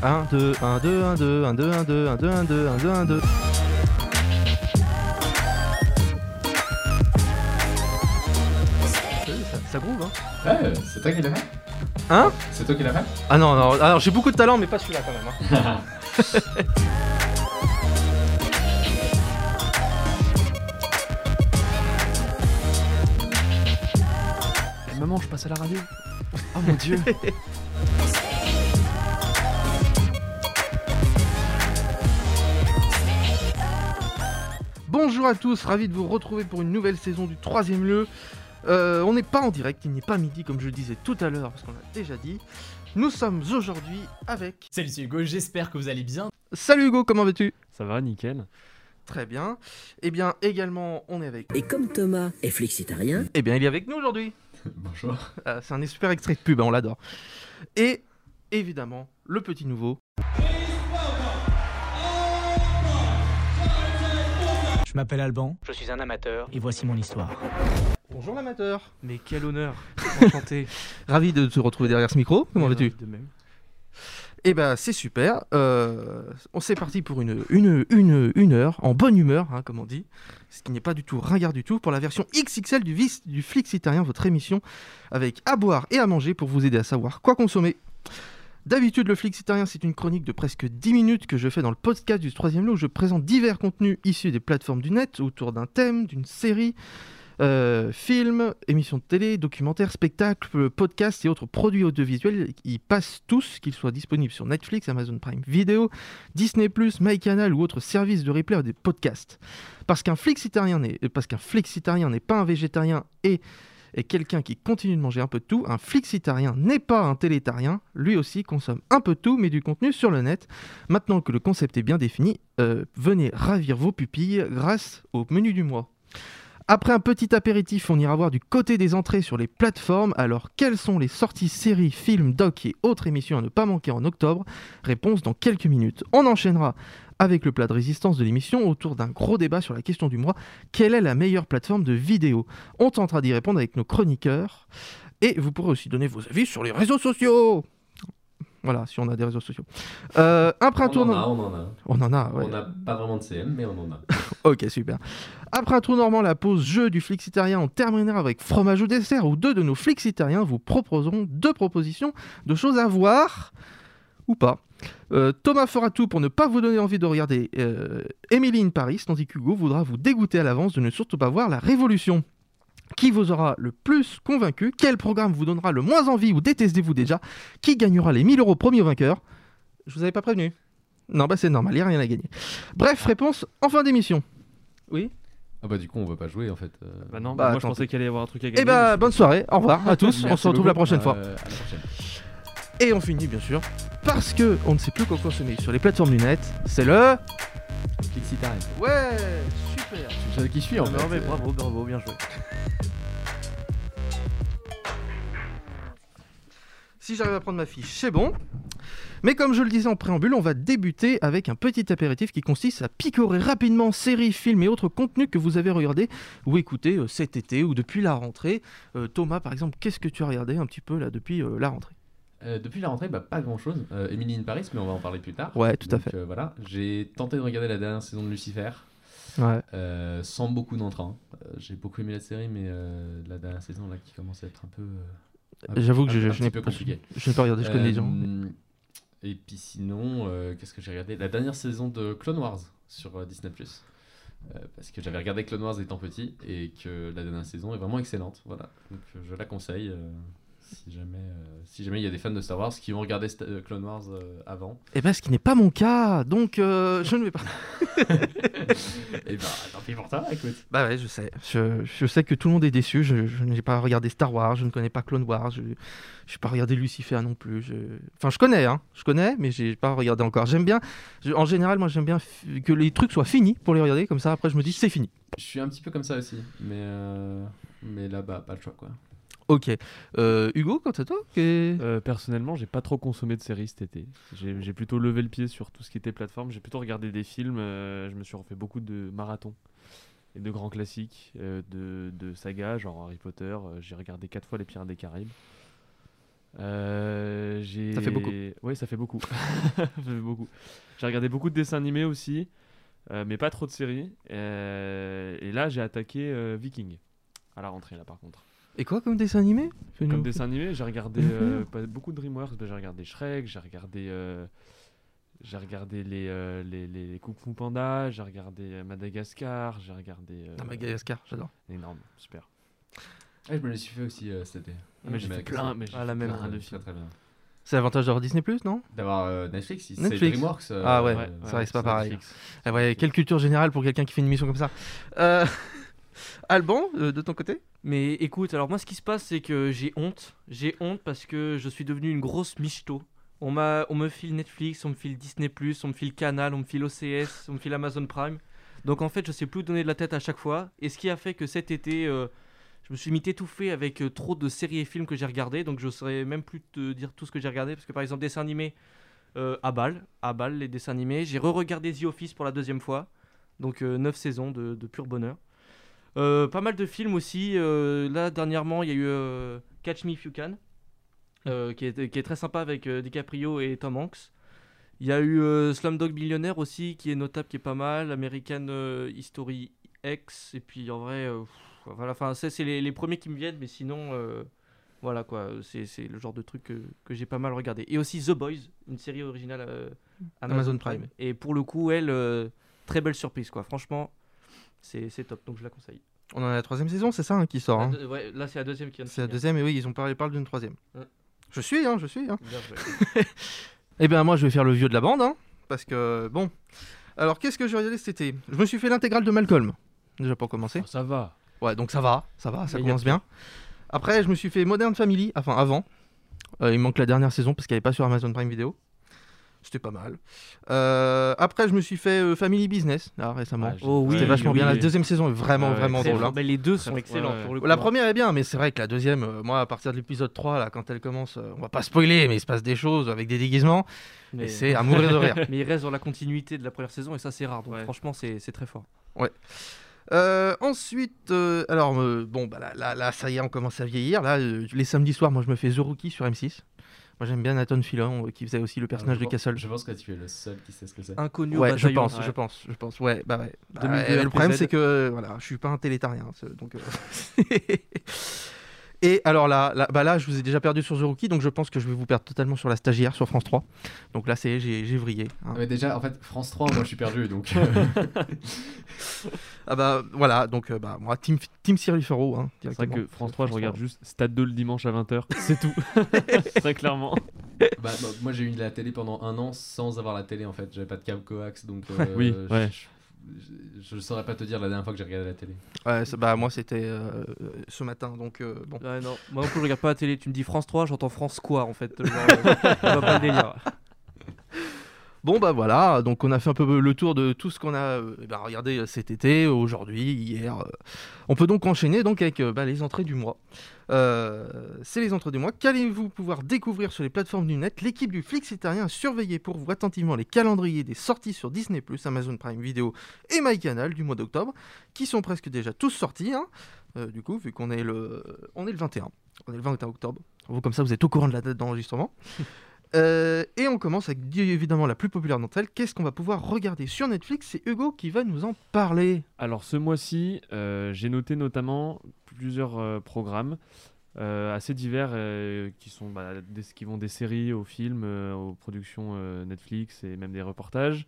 1, 2, 1, 2, 1, 2, 1, 2, 1, 2, 1, 2, 1, 2, 1, 2, 1, 2. Ça, groove, hein Ouais, c'est toi qui l'as fait Hein? C'est toi qui l'as fait? Ah non, non, alors j'ai beaucoup de talent, mais pas celui-là quand même. Hein. Maman, je passe à la radio. Oh mon dieu. Bonjour à tous, ravi de vous retrouver pour une nouvelle saison du troisième lieu. Euh, on n'est pas en direct, il n'est pas midi comme je le disais tout à l'heure, parce qu'on l'a déjà dit. Nous sommes aujourd'hui avec... Salut, c'est Hugo, j'espère que vous allez bien. Salut Hugo, comment vas-tu? Ça va, nickel. Très bien. Eh bien, également, on est avec... Et comme Thomas est flexitarien, Eh bien, il est avec nous aujourd'hui. Bonjour. Euh, c'est un super extrait de pub, hein, on l'adore. Et évidemment, le petit nouveau. M'appelle Alban Je suis un amateur. et voici mon histoire. Bonjour l'amateur. Mais quel honneur. Enchanté. Ravi de te retrouver derrière ce micro. Comment vas-tu De même. Eh ben, c'est super. Euh, on s'est parti pour une, une, une, une heure, en bonne humeur, hein, comme on dit. Ce qui n'est pas du tout ringard du tout, pour la version XXL du, vis, du Flixitarien, votre émission, avec à boire et à manger pour vous aider à savoir quoi consommer. D'habitude, le Flixitarien, c'est une chronique de presque 10 minutes que je fais dans le podcast du troisième lot où je présente divers contenus issus des plateformes du net autour d'un thème, d'une série, euh, films, émissions de télé, documentaires, spectacles, podcasts et autres produits audiovisuels. Ils passent tous, qu'ils soient disponibles sur Netflix, Amazon Prime Video, Disney+, MyCanal ou autres services de replay ou des podcasts. Parce qu'un flixitarien n'est, euh, parce qu'un flixitarien n'est pas un végétarien et est quelqu'un qui continue de manger un peu de tout, un flixitarien n'est pas un télétarien, lui aussi consomme un peu de tout, mais du contenu sur le net. Maintenant que le concept est bien défini, euh, venez ravir vos pupilles grâce au menu du mois. Après un petit apéritif, on ira voir du côté des entrées sur les plateformes. Alors, quelles sont les sorties séries, films, docs et autres émissions à ne pas manquer en octobre? Réponse dans quelques minutes. On enchaînera avec le plat de résistance de l'émission autour d'un gros débat sur la question du mois. Quelle est la meilleure plateforme de vidéo? On tentera d'y répondre avec nos chroniqueurs. Et vous pourrez aussi donner vos avis sur les réseaux sociaux. Voilà, si on a des réseaux sociaux. Euh, un on tour... en a, on en a. On en a, ouais. On n'a pas vraiment de CM, mais on en a. Ok, super. Après un trou normand, la pause jeu du flixitarien, on terminera avec fromage au dessert où deux de nos flixitariens vous proposeront deux propositions de choses à voir ou pas. Euh, Thomas fera tout pour ne pas vous donner envie de regarder euh, Emily in Paris, tandis qu'Hugo voudra vous dégoûter à l'avance de ne surtout pas voir La Révolution. Qui vous aura le plus convaincu? Quel programme vous donnera le moins envie ou détestez-vous déjà? Qui gagnera les 1000 euros promis au vainqueur Je vous avais pas prévenu Non, bah c'est normal, il n'y a rien à gagner. Bref, réponse en fin d'émission. Oui? Ah bah du coup, on va pas jouer en fait. euh. Bah non, Bah, moi je pensais qu'il allait y avoir un truc à gagner. Eh bah, bonne soirée, au revoir à tous, on se retrouve la prochaine fois. Euh, à la prochaine. Et on finit bien sûr, parce que on ne sait plus quoi consommer sur les plateformes du net, c'est le... Ouais, super Tu sais qui je suis en c'est- fait. Non mais bravo, bravo, bien joué. Si j'arrive à prendre ma fiche, c'est bon. Mais comme je le disais en préambule, on va débuter avec un petit apéritif qui consiste à picorer rapidement séries, films et autres contenus que vous avez regardés ou écoutés euh, cet été ou depuis la rentrée. Euh, Thomas, par exemple, qu'est-ce que tu as regardé un petit peu là depuis euh, la rentrée? Euh, depuis la rentrée, bah, pas grand chose. Emily in Paris, mais on va en parler plus tard. Ouais, tout à fait. euh, voilà, j'ai tenté de regarder la dernière saison de Lucifer. Ouais. euh, sans beaucoup d'entrain. Euh, j'ai beaucoup aimé la série, mais euh, la dernière saison là qui commence à être un peu. euh, J'avoue que un- je, un je peu compliqué. je n'ai pas regardé, je connais les gens. Euh, Et puis sinon, euh, qu'est-ce que j'ai regardé? La dernière saison de Clone Wars sur euh, Disney+. Euh, parce que j'avais regardé Clone Wars étant petit et que la dernière saison est vraiment excellente. Voilà, donc euh, je la conseille. euh, si jamais euh, si jamais il y a des fans de Star Wars qui vont regarder euh, Clone Wars euh, avant, Eh ben, ce qui n'est pas mon cas, donc euh, je ne vais pas. et bah tant pis pour toi, écoute. Bah ouais, je sais. Je, je sais que tout le monde est déçu. Je, je n'ai pas regardé Star Wars, je ne connais pas Clone Wars, je n'ai pas regardé Lucifer non plus. Je... Enfin, je connais, hein, je connais, mais j'ai pas regardé encore. J'aime bien, en général, moi j'aime bien que les trucs soient finis pour les regarder, comme ça après je me dis c'est fini. Je suis un petit peu comme ça aussi, mais mais là bah pas le choix quoi. Ok. Euh, Hugo, quant à toi Euh, personnellement, j'ai pas trop consommé de séries cet été. J'ai plutôt levé le pied sur tout ce qui était plateforme. J'ai plutôt regardé des films. euh, je me suis refait beaucoup de marathons et de grands classiques, euh, de, de sagas, genre Harry Potter. euh, j'ai regardé quatre fois Les Pirates des Caraïbes. Ça fait beaucoup. Ouais, ça fait beaucoup. ça fait beaucoup. J'ai regardé beaucoup de dessins animés aussi, mais pas trop de séries. Et là, j'ai attaqué Viking à la rentrée, là, par contre. Et quoi comme dessin animé Comme dessin animé, j'ai regardé euh, pas- beaucoup de DreamWorks. j'ai regardé Shrek, j'ai regardé, euh, j'ai regardé les, euh, les, les, les Kung Fu Panda, j'ai regardé euh, Madagascar, j'ai regardé. euh, Ah, Madagascar, j'adore. Énorme, super. Ah, je me les suis fait aussi euh, cet été. Ah, mais j'ai fait Madagascar. plein, mais j'ai Ah, fait la même. plein de Très, films. très bien. C'est l'avantage d'avoir Disney Plus, non? D'avoir euh, Netflix, si c'est Netflix. DreamWorks. euh, Ah ouais, euh, c'est vrai, c'est pas pareil. Netflix. Ah ouais, quelle culture générale pour quelqu'un qui fait une émission comme ça. Euh... Alban, euh, de ton côté? Mais écoute, alors moi ce qui se passe c'est que j'ai honte. J'ai honte parce que je suis devenu une grosse michto. On, on me file Netflix, on me file Disney+, on me file Canal, on me file OCS, on me file Amazon Prime. Donc en fait je sais plus donner de la tête à chaque fois. Et ce qui a fait que cet été, euh, je me suis mis étouffé avec euh, trop de séries et films que j'ai regardés. Donc je saurais même plus te dire tout ce que j'ai regardé. Parce que par exemple dessins animés, euh, à balle, à balle les dessins animés. J'ai re-regardé The Office pour la deuxième fois. Donc 9 saisons de pur bonheur. Euh, pas mal de films aussi. euh, là, dernièrement, il y a eu euh, Catch Me If You Can, qui, est, qui est très sympa avec DiCaprio et Tom Hanks. Il y a eu euh, Slumdog Millionnaire aussi, qui est notable, qui est pas mal. American euh, History X. Et puis en vrai, euh, pff, voilà, enfin, c'est les, les premiers qui me viennent, mais sinon, voilà quoi, c'est le genre de truc que, que j'ai pas mal regardé. Et aussi The Boys, une série originale Amazon, Amazon Prime. Prime. Et pour le coup, elle, très belle surprise quoi. Franchement, c'est top, donc je la conseille. On en a la troisième saison, c'est ça hein, qui sort. Hein deux- ouais, là, c'est la deuxième qui vient de C'est la deuxième, et oui, ils ont parlé, ils parlent d'une troisième. Ouais. Je suis, hein, je suis. Hein. Bien joué. Eh bien, moi, je vais faire le vieux de la bande, hein, parce que, bon. Alors, qu'est-ce que j'ai regardé cet été? Je me suis fait l'intégrale de Malcolm, déjà pour commencer. Oh, ça va. Ouais, donc ça va, ça va, ça a commence bien. Après, je me suis fait Modern Family, enfin avant. Euh, il manque la dernière saison parce qu'elle n'est pas sur Amazon Prime Video. C'était pas mal. Euh, après, je me suis fait euh, Family Business, là, récemment. Ah, Oh oui, C'était vachement bien. La deuxième saison est vraiment, Ouais, ouais, vraiment drôle. hein. Mais les deux sont excellents ouais, pour le coup. La hein. première est bien, mais c'est vrai que la deuxième, euh, moi, à partir de l'épisode 3, là, quand elle commence, euh, on va pas spoiler, mais il se passe des choses avec des déguisements, Mais, et c'est à mourir de rire. mais il reste dans la continuité de la première saison et ça c'est rare. Donc Ouais. franchement c'est c'est très fort. Euh, ensuite, euh, alors, euh, bon, bah là, là, là, ça y est, on commence à vieillir. Là, euh, les samedis soirs, moi, je me fais The Rookie sur M6. Moi, j'aime bien Nathan Fillion, euh, qui faisait aussi le personnage je de Castle. Je pense que tu es le seul qui sait ce que c'est. Inconnu au Ouais, je pense, ouais. je pense, je pense. Ouais, bah ouais. Bah, 2002 ouais, le problème, c'est que euh, voilà, je suis pas un télétarien, c'est- donc. euh, Et alors là, là, bah là, je vous ai déjà perdu sur The Rookie, donc je pense que je vais vous perdre totalement sur la stagiaire sur France 3. Donc là, c'est j'ai j'ai vrillé. hein. Ah, mais déjà, en fait, France 3, moi je suis perdu donc. Ah bah voilà, donc euh, bah moi, Team, team Cyril Ferro. Hein, C'est vrai que France 3, je regarde juste Stade 2 le dimanche à 20h. C'est tout. Très clairement. bah, bah, moi j'ai eu la télé pendant un an sans avoir la télé en fait. J'avais pas de câble coax donc. euh, Oui, je- ouais. Je, je, je saurais pas te dire la dernière fois que j'ai regardé la télé. Ouais, c'est- bah moi, c'était euh, ce matin, donc euh, bon. Ouais, non. Moi non plus je regarde pas la télé. Tu me dis France 3, j'entends France quoi en fait. Genre, euh, pas le délire. Bon bah voilà, donc on a fait un peu le tour de tout ce qu'on a euh, bah, regardé euh, cet été, aujourd'hui, hier. euh. On peut donc enchaîner donc avec bah, les entrées du mois. C'est les entrées du mois. Qu'allez-vous pouvoir découvrir sur les plateformes du net? L'équipe du Flixitarien a surveillé pour vous attentivement les calendriers des sorties sur Disney+, Amazon Prime Video et MyCanal du mois d'octobre, qui sont presque déjà tous sortis. hein. Du coup, vu qu'on est le, on est le 21, on est le 21 octobre. Vous comme ça, vous êtes au courant de la date d'enregistrement. Euh, et on commence avec évidemment la plus populaire d'entre elles. Qu'est-ce qu'on va pouvoir regarder sur Netflix? C'est Hugo qui va nous en parler. Alors ce mois-ci, euh, j'ai noté notamment plusieurs euh, programmes assez divers qui, sont, bah, des, qui vont des séries aux films, aux productions Netflix et même des reportages.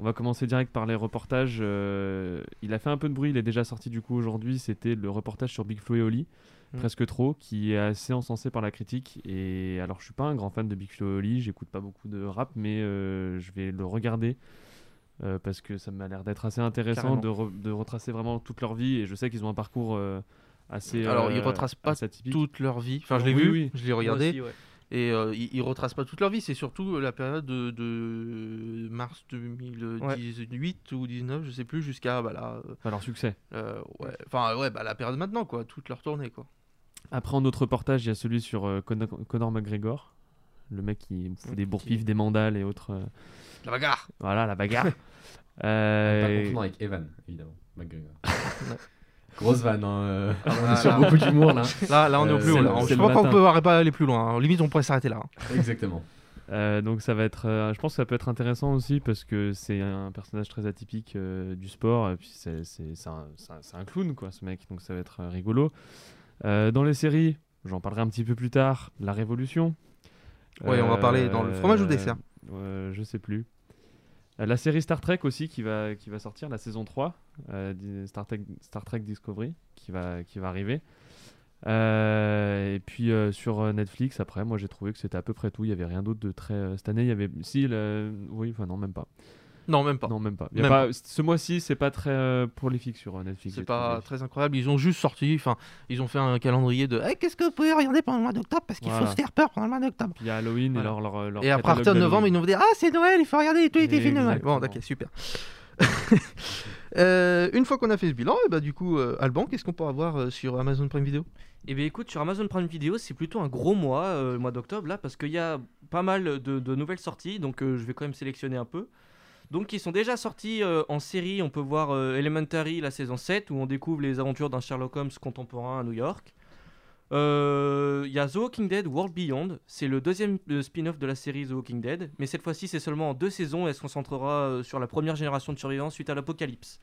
On va commencer direct par les reportages. il a fait un peu de bruit, il est déjà sorti du coup aujourd'hui. C'était le reportage sur Big Flo et Oli, Mm. presque trop, qui est assez encensé par la critique. Et alors, je suis pas un grand fan de Big Flo et Oli, j'écoute pas beaucoup de rap, mais euh, je vais le regarder. euh, parce que ça m'a l'air d'être assez intéressant de, re- de retracer vraiment toute leur vie et je sais qu'ils ont un parcours euh, assez Alors, ils retracent pas. Toute leur vie. Enfin, je l'ai Oui, vu, oui. je l'ai regardé. Moi aussi, ouais. Et euh, ils, ils retracent pas toute leur vie. C'est surtout la période de, de mars 2018 ou 19, je sais plus, jusqu'à bah, là, euh, Enfin, leur succès euh, ouais, enfin ouais, bah, la période maintenant quoi, toute leur tournée quoi. Après, en autre reportage, il y a celui sur euh, Conor, Conor McGregor, le mec qui fout des bourpifs, des mandales et autres. euh, La bagarre. voilà, la bagarre. Pas Euh, confondre avec Evan, évidemment. McGregor. Grosse vanne, hein, euh, on Ah, est sur là. beaucoup d'humour là. Là, là, on est au Euh, plus haut. c'est là. le- Je c'est crois le pas qu'on matin. peut pas aller plus loin. hein. Limite, on pourrait s'arrêter là. hein. Exactement. Euh, donc ça va être, euh, je pense que ça peut être intéressant aussi parce que c'est un personnage très atypique euh, du sport et puis c'est c'est- c'est un, c'est un- c'est un clown quoi ce mec donc ça va être euh, rigolo. Euh, dans les séries, j'en parlerai un petit peu plus tard, La Révolution. Ouais, on va parler dans le fromage ou dessert euh, Je sais plus. Euh, la série Star Trek aussi qui va, qui va sortir, la saison 3, euh, di- Star, Trek, Star Trek Discovery qui va, qui va arriver. Euh, et puis euh, sur Netflix, après, moi j'ai trouvé que c'était à peu près tout. Il y avait rien d'autre de très. cette année, il y avait. Si, le- oui, enfin non, même pas. Non, même pas. Non, même pas. Il y a Même pas- Ce mois-ci, c'est pas très euh, prolifique sur euh, Netflix. C'est pas trouvé. très incroyable. Ils ont juste sorti, enfin, ils ont fait un calendrier de Eh, qu'est-ce que vous pouvez regarder pendant le mois d'octobre? Parce qu'il Voilà. faut se faire peur pendant le mois d'octobre. Il y a Halloween Voilà. et leur. leur, leur Et après, à partir de novembre, ils nous vont dire Ah, c'est Noël, il faut regarder tous les films de Noël. Bon, d'accord, super. Euh, une fois qu'on a fait ce bilan, et bah, du coup, euh, Alban, qu'est-ce qu'on pourra voir euh, sur Amazon Prime Video? Eh bien écoute, sur Amazon Prime Video, c'est plutôt un gros mois, euh, le mois d'octobre, là, parce qu'il y a pas mal de, de nouvelles sorties, donc euh, je vais quand même sélectionner un peu. Donc ils sont déjà sortis euh, en série, on peut voir euh, Elementary, la saison 7, où on découvre les aventures d'un Sherlock Holmes contemporain à New York. Euh, Il y a The Walking Dead World Beyond, c'est le deuxième spin-off de la série The Walking Dead, mais cette fois-ci c'est seulement en deux saisons et elle se concentrera sur la première génération de survivants suite à l'apocalypse.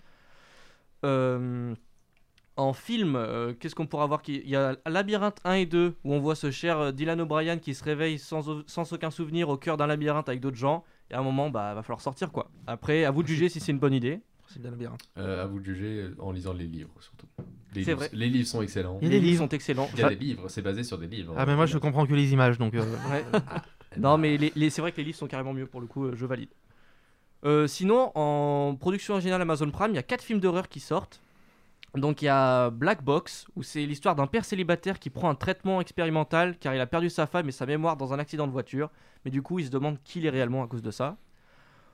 En film, qu'est-ce qu'on pourra voir Il y a Labyrinthe 1 et 2, où on voit ce cher Dylan O'Brien qui se réveille sans aucun souvenir au cœur d'un labyrinthe avec d'autres gens. Et à un moment, bah, va falloir sortir quoi. Après, à vous de juger si c'est une bonne idée. C'est bien. Euh, à vous de juger euh, en lisant les livres surtout. Les, livres, vrai. les livres sont excellents. Les livres. sont excellents. Il y a Ça- des livres, c'est basé sur des livres. Ah, mais moi, je comprends que les images, donc. euh, Ouais. non, mais les, les- c'est vrai que les livres sont carrément mieux pour le coup, euh, je valide. Euh, sinon, en production originale Amazon Prime, il y a 4 films d'horreur qui sortent. Donc il y a Black Box, où c'est l'histoire d'un père célibataire qui prend un traitement expérimental car il a perdu sa femme et sa mémoire dans un accident de voiture. Mais du coup, il se demande qui il est réellement à cause de ça.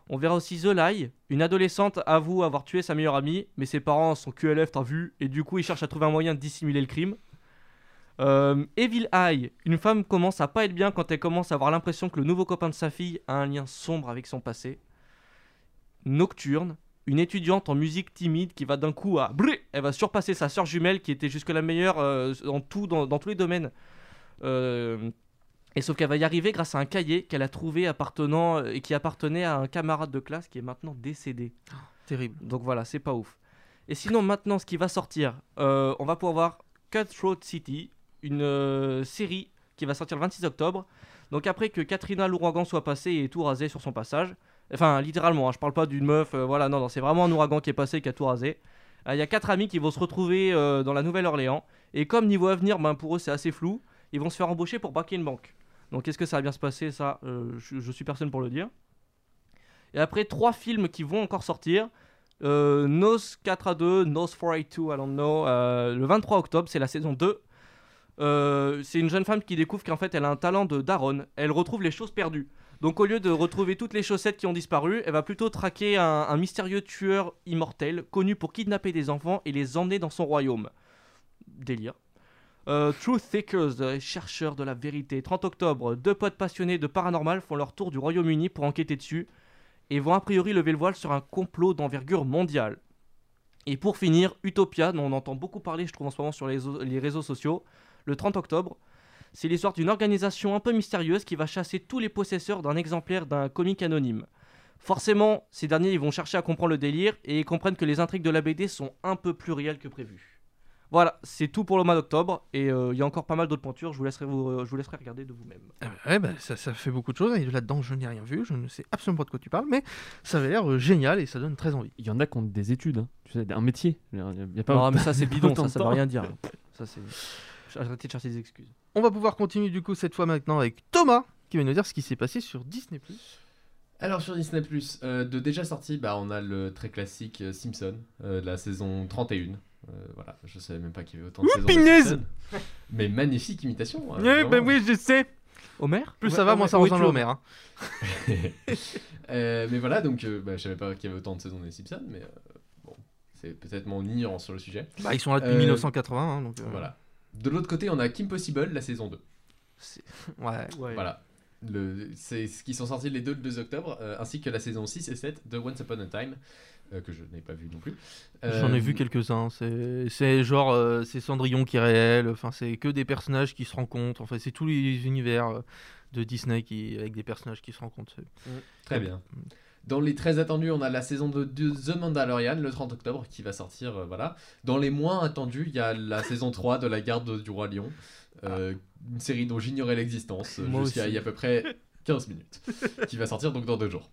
On verra aussi The Lie, une adolescente avoue avoir tué sa meilleure amie, mais ses parents sont QLF, t'as vu, et du coup il cherche à trouver un moyen de dissimuler le crime. Euh, Evil Eye, une femme commence à pas être bien quand elle commence à avoir l'impression que le nouveau copain de sa fille a un lien sombre avec son passé. Nocturne, une étudiante en musique timide qui va d'un coup à brrr, elle va surpasser sa sœur jumelle qui était jusque la meilleure euh, en tout dans, dans tous les domaines. Euh, et sauf qu'elle va y arriver grâce à un cahier qu'elle a trouvé appartenant et qui appartenait à un camarade de classe qui est maintenant décédé. Terrible. Donc voilà, c'est pas ouf. Et sinon, maintenant, ce qui va sortir, euh, on va pouvoir voir Cutthroat City, une euh, série qui va sortir le 26 octobre. Donc après que Katrina l'ouragan soit passé et tout rasé sur son passage, enfin littéralement, hein, je parle pas d'une meuf, euh, voilà, non, non, c'est vraiment un ouragan qui est passé et qui a tout rasé. Euh, Il y a quatre amis qui vont se retrouver euh, dans la Nouvelle-Orléans. Et comme niveau avenir, ben, pour eux c'est assez flou, ils vont se faire embaucher pour braquer une banque. Donc est-ce que ça va bien se passer Ça, euh, je, je suis personne pour le dire. Et après, trois films qui vont encore sortir. Euh, Nos 4 à 2, Nos 482, I don't know. euh, le 23 octobre, c'est la saison 2. Euh, c'est une jeune femme qui découvre qu'en fait elle a un talent de daronne. Elle retrouve les choses perdues. Donc au lieu de retrouver toutes les chaussettes qui ont disparu, elle va plutôt traquer un, mystérieux tueur immortel connu pour kidnapper des enfants et les emmener dans son royaume. Délire. Euh, Truth Seekers, chercheurs de la vérité. 30 octobre, deux potes passionnés de paranormal font leur tour du Royaume-Uni pour enquêter dessus et vont a priori lever le voile sur un complot d'envergure mondiale. Et pour finir, Utopia, dont on entend beaucoup parler, je trouve, en ce moment sur les, les réseaux sociaux, le 30 octobre. C'est l'histoire d'une organisation un peu mystérieuse qui va chasser tous les possesseurs d'un exemplaire d'un comic anonyme. Forcément, ces derniers ils vont chercher à comprendre le délire et ils comprennent que les intrigues de la BD sont un peu plus réelles que prévu. Voilà, c'est tout pour le mois d'octobre et euh, il y a encore pas mal d'autres pointures, je vous laisserai, vous, euh, je vous laisserai regarder de vous-même. Ah bah ouais, bah, ça, ça fait beaucoup de choses. Et là-dedans, je n'ai rien vu. Je ne sais absolument pas de quoi tu parles. Mais ça avait l'air euh, génial et ça donne très envie. Il y en a qui ont des études, hein. tu sais, un métier. Il y a- il y a pas Non, mais ça c'est bidon, ça, ça veut rien dire. Ça c'est. Arrêtez de chercher des excuses. On va pouvoir continuer du coup cette fois maintenant avec Thomas qui va nous dire ce qui s'est passé sur Disney+. Alors sur Disney euh, de déjà sorti, bah, on a le très classique euh, Simpson, euh, de la saison 31. Euh, voilà, je savais même pas qu'il y avait autant de Ouh, saisons. de. Mais magnifique imitation. hein, Eh ben oui, je sais. Homer? Plus Ouais, ça va, ouais, moins ça ressemble à Homer. hein. Euh, mais voilà, donc euh, bah, je savais pas qu'il y avait autant de saisons des Simpsons, mais euh, bon, c'est peut-être mon ignorance sur le sujet. Bah, ils sont là depuis Euh, 1980. hein, donc, euh, Voilà. De l'autre côté, on a Kim Possible, la saison 2. Ouais. Ouais. Voilà. le, c'est ce qui sont sortis les deux le 2 octobre, euh, ainsi que la saison 6 et 7 de Once Upon a Time, euh, que je n'ai pas vu non plus. J'en ai Euh, vu quelques-uns. C'est genre, euh, c'est Cendrillon qui est réel. Enfin, c'est que des personnages qui se rencontrent. Enfin, c'est tous les univers de Disney qui avec des personnages qui se rencontrent. Très bien. Dans les très attendus, on a la saison de, The Mandalorian le 30 octobre qui va sortir. euh, voilà. Dans les moins attendus, il y a la saison 3 de La Garde du Roi Lion, euh, une série dont j'ignorais l'existence jusqu'à il y a à peu près 15 minutes, qui va sortir donc dans deux jours.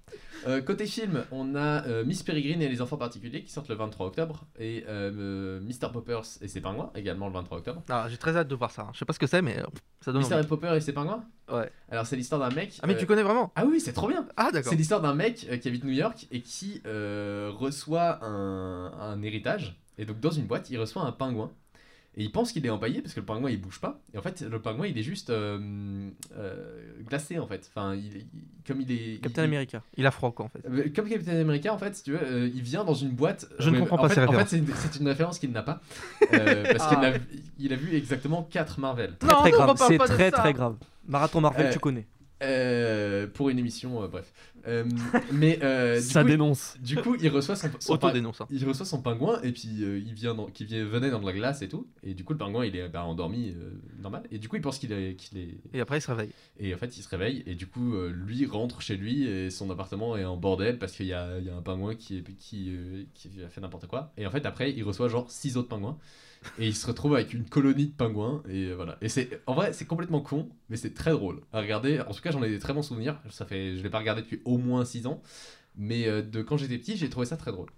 Euh, côté film, on a euh, Miss Peregrine et les enfants particuliers qui sortent le 23 octobre et euh, euh, Mr. Poppers et ses pingouins également le 23 octobre. Ah, j'ai très hâte de voir ça. hein. Je sais pas ce que c'est, mais ça donne. Mr. envie. Popper et ses pingouins? Ouais. Alors c'est l'histoire d'un mec. Ah, mais tu connais vraiment? Ah oui, c'est trop bien. Ah, d'accord. C'est l'histoire d'un mec qui habite New York et qui reçoit un, un héritage. Et donc dans une boîte, il reçoit un pingouin. Et il pense qu'il est empaillé parce que le pingouin il bouge pas. Et en fait, le pingouin il est juste euh, euh, glacé en fait. Enfin, il, il- comme il est. Captain il- America. Il a froid, quoi, en fait. euh, Comme Captain America, en fait, si tu veux, euh, il vient dans une boîte. Je ne comprends en pas fait, ces En fait, c'est une, c'est une référence qu'il n'a pas. Euh, parce qu'il Ah. a, il a vu exactement 4 Marvel. Très Non, très non, on grave. C'est très ça. très grave. Marathon Marvel, Euh, tu connais. Euh, pour une émission, euh, bref. Euh, mais euh, du, Ça coup, dénonce. du coup, il reçoit son, hein. il reçoit son pingouin et puis euh, il vient dans, qui vient, venait dans de la glace et tout. Et du coup, le pingouin il est bah, endormi euh, normal. Et du coup, il pense qu'il est, qu'il est. Et après, il se réveille. Et en fait, il se réveille et du coup, euh, lui rentre chez lui et son appartement est en bordel parce qu'il y a, il y a un pingouin qui, est, qui, euh, qui a fait n'importe quoi. Et en fait, après, il reçoit genre six autres pingouins et il se retrouve avec une colonie de pingouins. Et voilà. Et c'est en vrai, c'est complètement con, mais c'est très drôle à regarder. En tout cas, j'en ai des très bons souvenirs. Ça fait, je l'ai pas regardé depuis au moins 6 ans, mais euh, de quand j'étais petit, j'ai trouvé ça très drôle.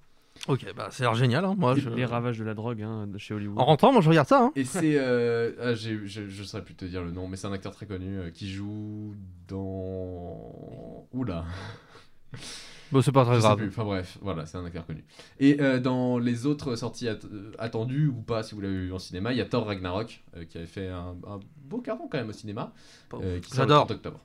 Ok, bah, c'est génial. Hein. Moi, je... Les ravages de la drogue hein, de chez Hollywood. En rentrant, moi, je regarde ça. Hein. Et c'est. euh, ah, j'ai- je, je saurais plus te dire le nom, mais c'est un acteur très connu euh, qui joue dans. Oula. Bon, c'est pas très Je sais grave. plus. Enfin bref, voilà, c'est un acteur connu. Et euh, dans les autres sorties euh, attendues ou pas, si vous l'avez vu en cinéma, il y a Thor Ragnarok euh, qui avait fait un, un beau carton quand même au cinéma, euh, qui sort le J'adore. 30 octobre.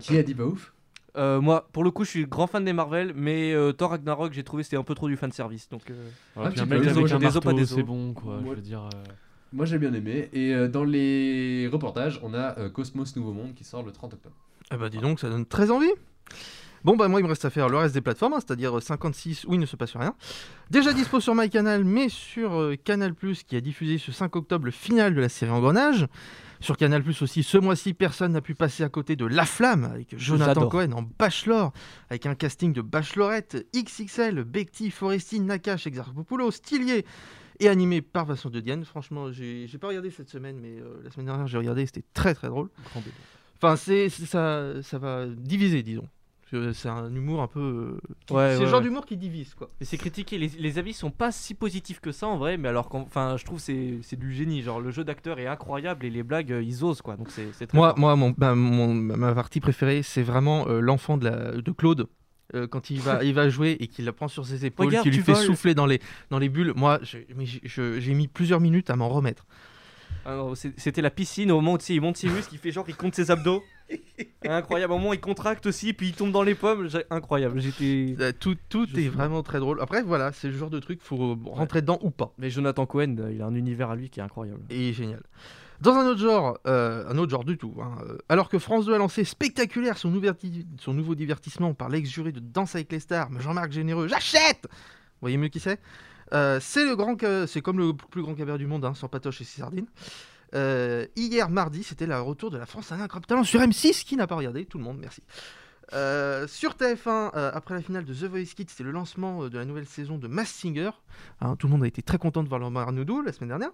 Qui a dit pas ouf? Euh, moi, pour le coup, je suis grand fan des Marvel, mais euh, Thor Ragnarok, j'ai trouvé c'était un peu trop du fan service. Donc, euh, Voilà, Un puis un mec avec marteau, c'est os. bon quoi. Je Ouais. veux dire. euh, Moi j'ai bien aimé. Et euh, dans les reportages, on a euh, Cosmos Nouveau Monde qui sort le 30 octobre. Eh bah dis donc, ça donne très envie. Bon bah moi il me reste à faire le reste des plateformes, hein, c'est-à-dire 56 où il ne se passe rien. Déjà dispo sur MyCanal, mais sur euh, Canal+, qui a diffusé ce 5 octobre le final de la série Engrenage. Sur Canal+, aussi, ce mois-ci, personne n'a pu passer à côté de La Flamme, avec Jonathan. Cohen en Bachelor, avec un casting de Bachelorette, XXL, Bekti, Foresti, Nakash, Exarchopoulos, Stillier, et animé par Vincent de Dienne. Franchement, j'ai pas regardé cette semaine, mais euh, la semaine dernière j'ai regardé, c'était très très drôle. Enfin, c'est- ça, ça va diviser, disons. Que C'est un humour un peu. euh, qui- Ouais, c'est ouais, le genre ouais. d'humour qui divise, quoi. mais c'est critiqué. Les, les avis sont pas si positifs que ça en vrai, mais alors, qu'en- enfin, je trouve c'est c'est du génie. Genre, le jeu d'acteur est incroyable et les blagues, euh, ils osent quoi. Donc c'est c'est très Moi, fort. moi mon, bah, mon- ma partie préférée, c'est vraiment euh, l'enfant de, la- de Claude. Euh, quand il va, il va jouer et qu'il la prend sur ses épaules, Regarde, qu'il lui fait voles. souffler dans les, dans les bulles. Moi, j'ai- mis plusieurs minutes à m'en remettre. C'était la piscine au moment où il monte ses muscles, il fait genre il compte ses abdos. incroyable. Au moment il contracte aussi, puis il tombe dans les pommes. Incroyable. J'étais. Euh, Tout, tout Je est sais. vraiment très drôle. Après, voilà, c'est le genre de truc, faut euh, rentrer dedans ou pas. Mais Jonathan Cohen, euh, il a un univers à lui qui est incroyable. et génial. Dans un autre genre, euh, un autre genre du tout, hein, euh, alors que France 2 a lancé spectaculaire son, nouveau divertissement par l'ex-jury de Danse avec les stars, Jean-Marc Généreux, j'achète Vous voyez mieux qui c'est? Euh, C'est le grand, c'est comme le plus grand cabaret du monde, hein, sans patoche et ses sardines. Euh, hier mardi, c'était le retour de la France à un incroyable talent sur M6. Qui n'a pas regardé Tout le monde, merci. Euh, sur TF1, euh, après la finale de The Voice Kids, c'était le lancement euh, de la nouvelle saison de Mass Singer. Hein, tout le monde a été très content de voir Laurent Arnaudou la semaine dernière.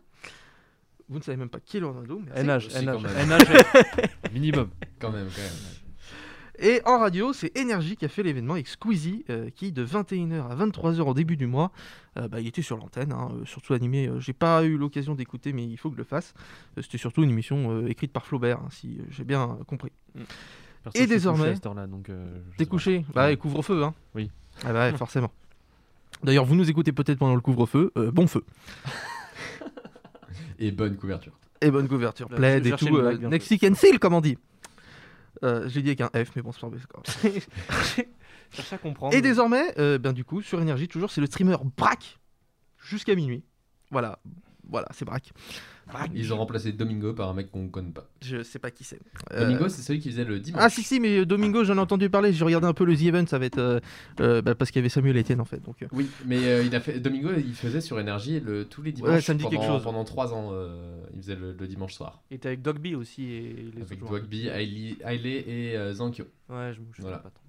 Vous ne savez même pas qui est Laurent Arnaudou. NH, NH. NH. Minimum. Quand même, quand même. Et en radio, c'est Énergie qui a fait l'événement avec Squeezie, euh, qui de 21h à 23h au début du mois, euh, bah, il était sur l'antenne, hein, euh, surtout animé. euh, j'ai pas eu l'occasion d'écouter, mais il faut que je le fasse. Euh, C'était surtout une émission euh, écrite par Flaubert, hein, si euh, j'ai bien euh, compris. Perso, Et désormais- euh, T'es couché Bah, couvre-feu, hein Oui. Ah bah, forcément. D'ailleurs, vous nous écoutez peut-être pendant le couvre-feu. euh, bon feu. Et bonne couverture. Et bonne couverture. Là, Plaid et tout. euh, next week and seal, comme on dit. Euh, j'ai dit avec un F, mais bon, c'est pas grave. Cherche à comprendre. Et désormais, euh, ben du coup, sur Énergie, toujours, c'est le streamer Brack jusqu'à minuit. Voilà. Voilà, c'est Braque. Ils ont remplacé Domingo par un mec qu'on connaît pas. Je sais pas qui c'est. Euh, Domingo, c'est celui qui faisait le dimanche. Ah si si mais Domingo j'en ai entendu parler, j'ai regardé un peu le The Event, ça va être euh, euh, bah, parce qu'il y avait Samuel Etienne en fait. Donc, euh, Oui, mais euh, il a fait Domingo, il faisait sur énergie le, tous les dimanches Ouais, ça me dit pendant, quelque chose. pendant 3 ans. euh, il faisait le, le dimanche soir Il était avec Dogby aussi et les avec Hailey Hailey et euh, Zankyo. Ouais, je, Voilà. pas trop.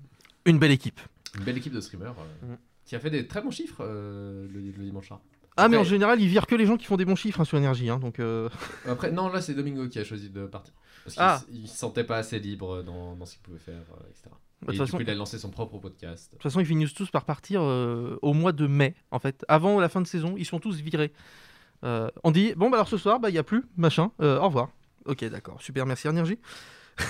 une belle équipe. Une belle équipe de streamers euh, Mm. qui a fait des très bons chiffres euh, le, le dimanche soir. Ah mais en général ils virent que les gens qui font des bons chiffres hein, sur énergie, hein, donc euh, Après, non, là c'est Domingo qui a choisi de partir. Parce qu'il Ah. il se sentait pas assez libre dans, dans ce qu'il pouvait faire, euh, etc. Bah, et du façon- coup, il a lancé son propre podcast. de toute façon ils finissent tous par partir euh, au mois de mai en fait. Avant la fin de saison, ils sont tous virés. Euh, on dit bon bah alors ce soir bah il y a plus machin, euh, au revoir. Ok d'accord, super merci énergie.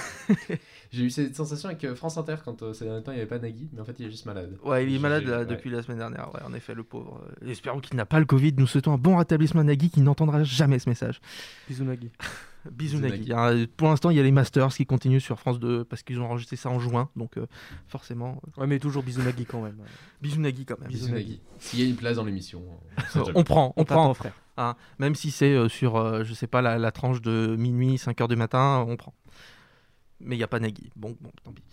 J'ai eu cette sensation avec euh, France Inter quand euh, ces derniers temps il n'y avait pas Nagui, mais en fait il est juste malade. Ouais, il est malade ouais. depuis la semaine dernière. Ouais, en effet, le pauvre. Euh, Espérons qu'il n'a pas le Covid. Nous souhaitons un bon rétablissement à Nagui qui n'entendra jamais ce message. Bisous Nagui. Bisous Nagui. hein. pour l'instant, il y a les Masters qui continuent sur France 2 parce qu'ils ont enregistré ça en juin. Donc, euh, forcément, euh, Ouais, mais toujours bisous Nagui quand même. bisous Nagui quand même. Bisous Nagui. S'il y a une place dans l'émission, on prend, on, On prend. frère. hein. Même si c'est euh, sur, euh, je sais pas, la, la tranche de minuit, 5h du matin, on prend. Mais il n'y a pas Nagui. Bon, bon, tant pis.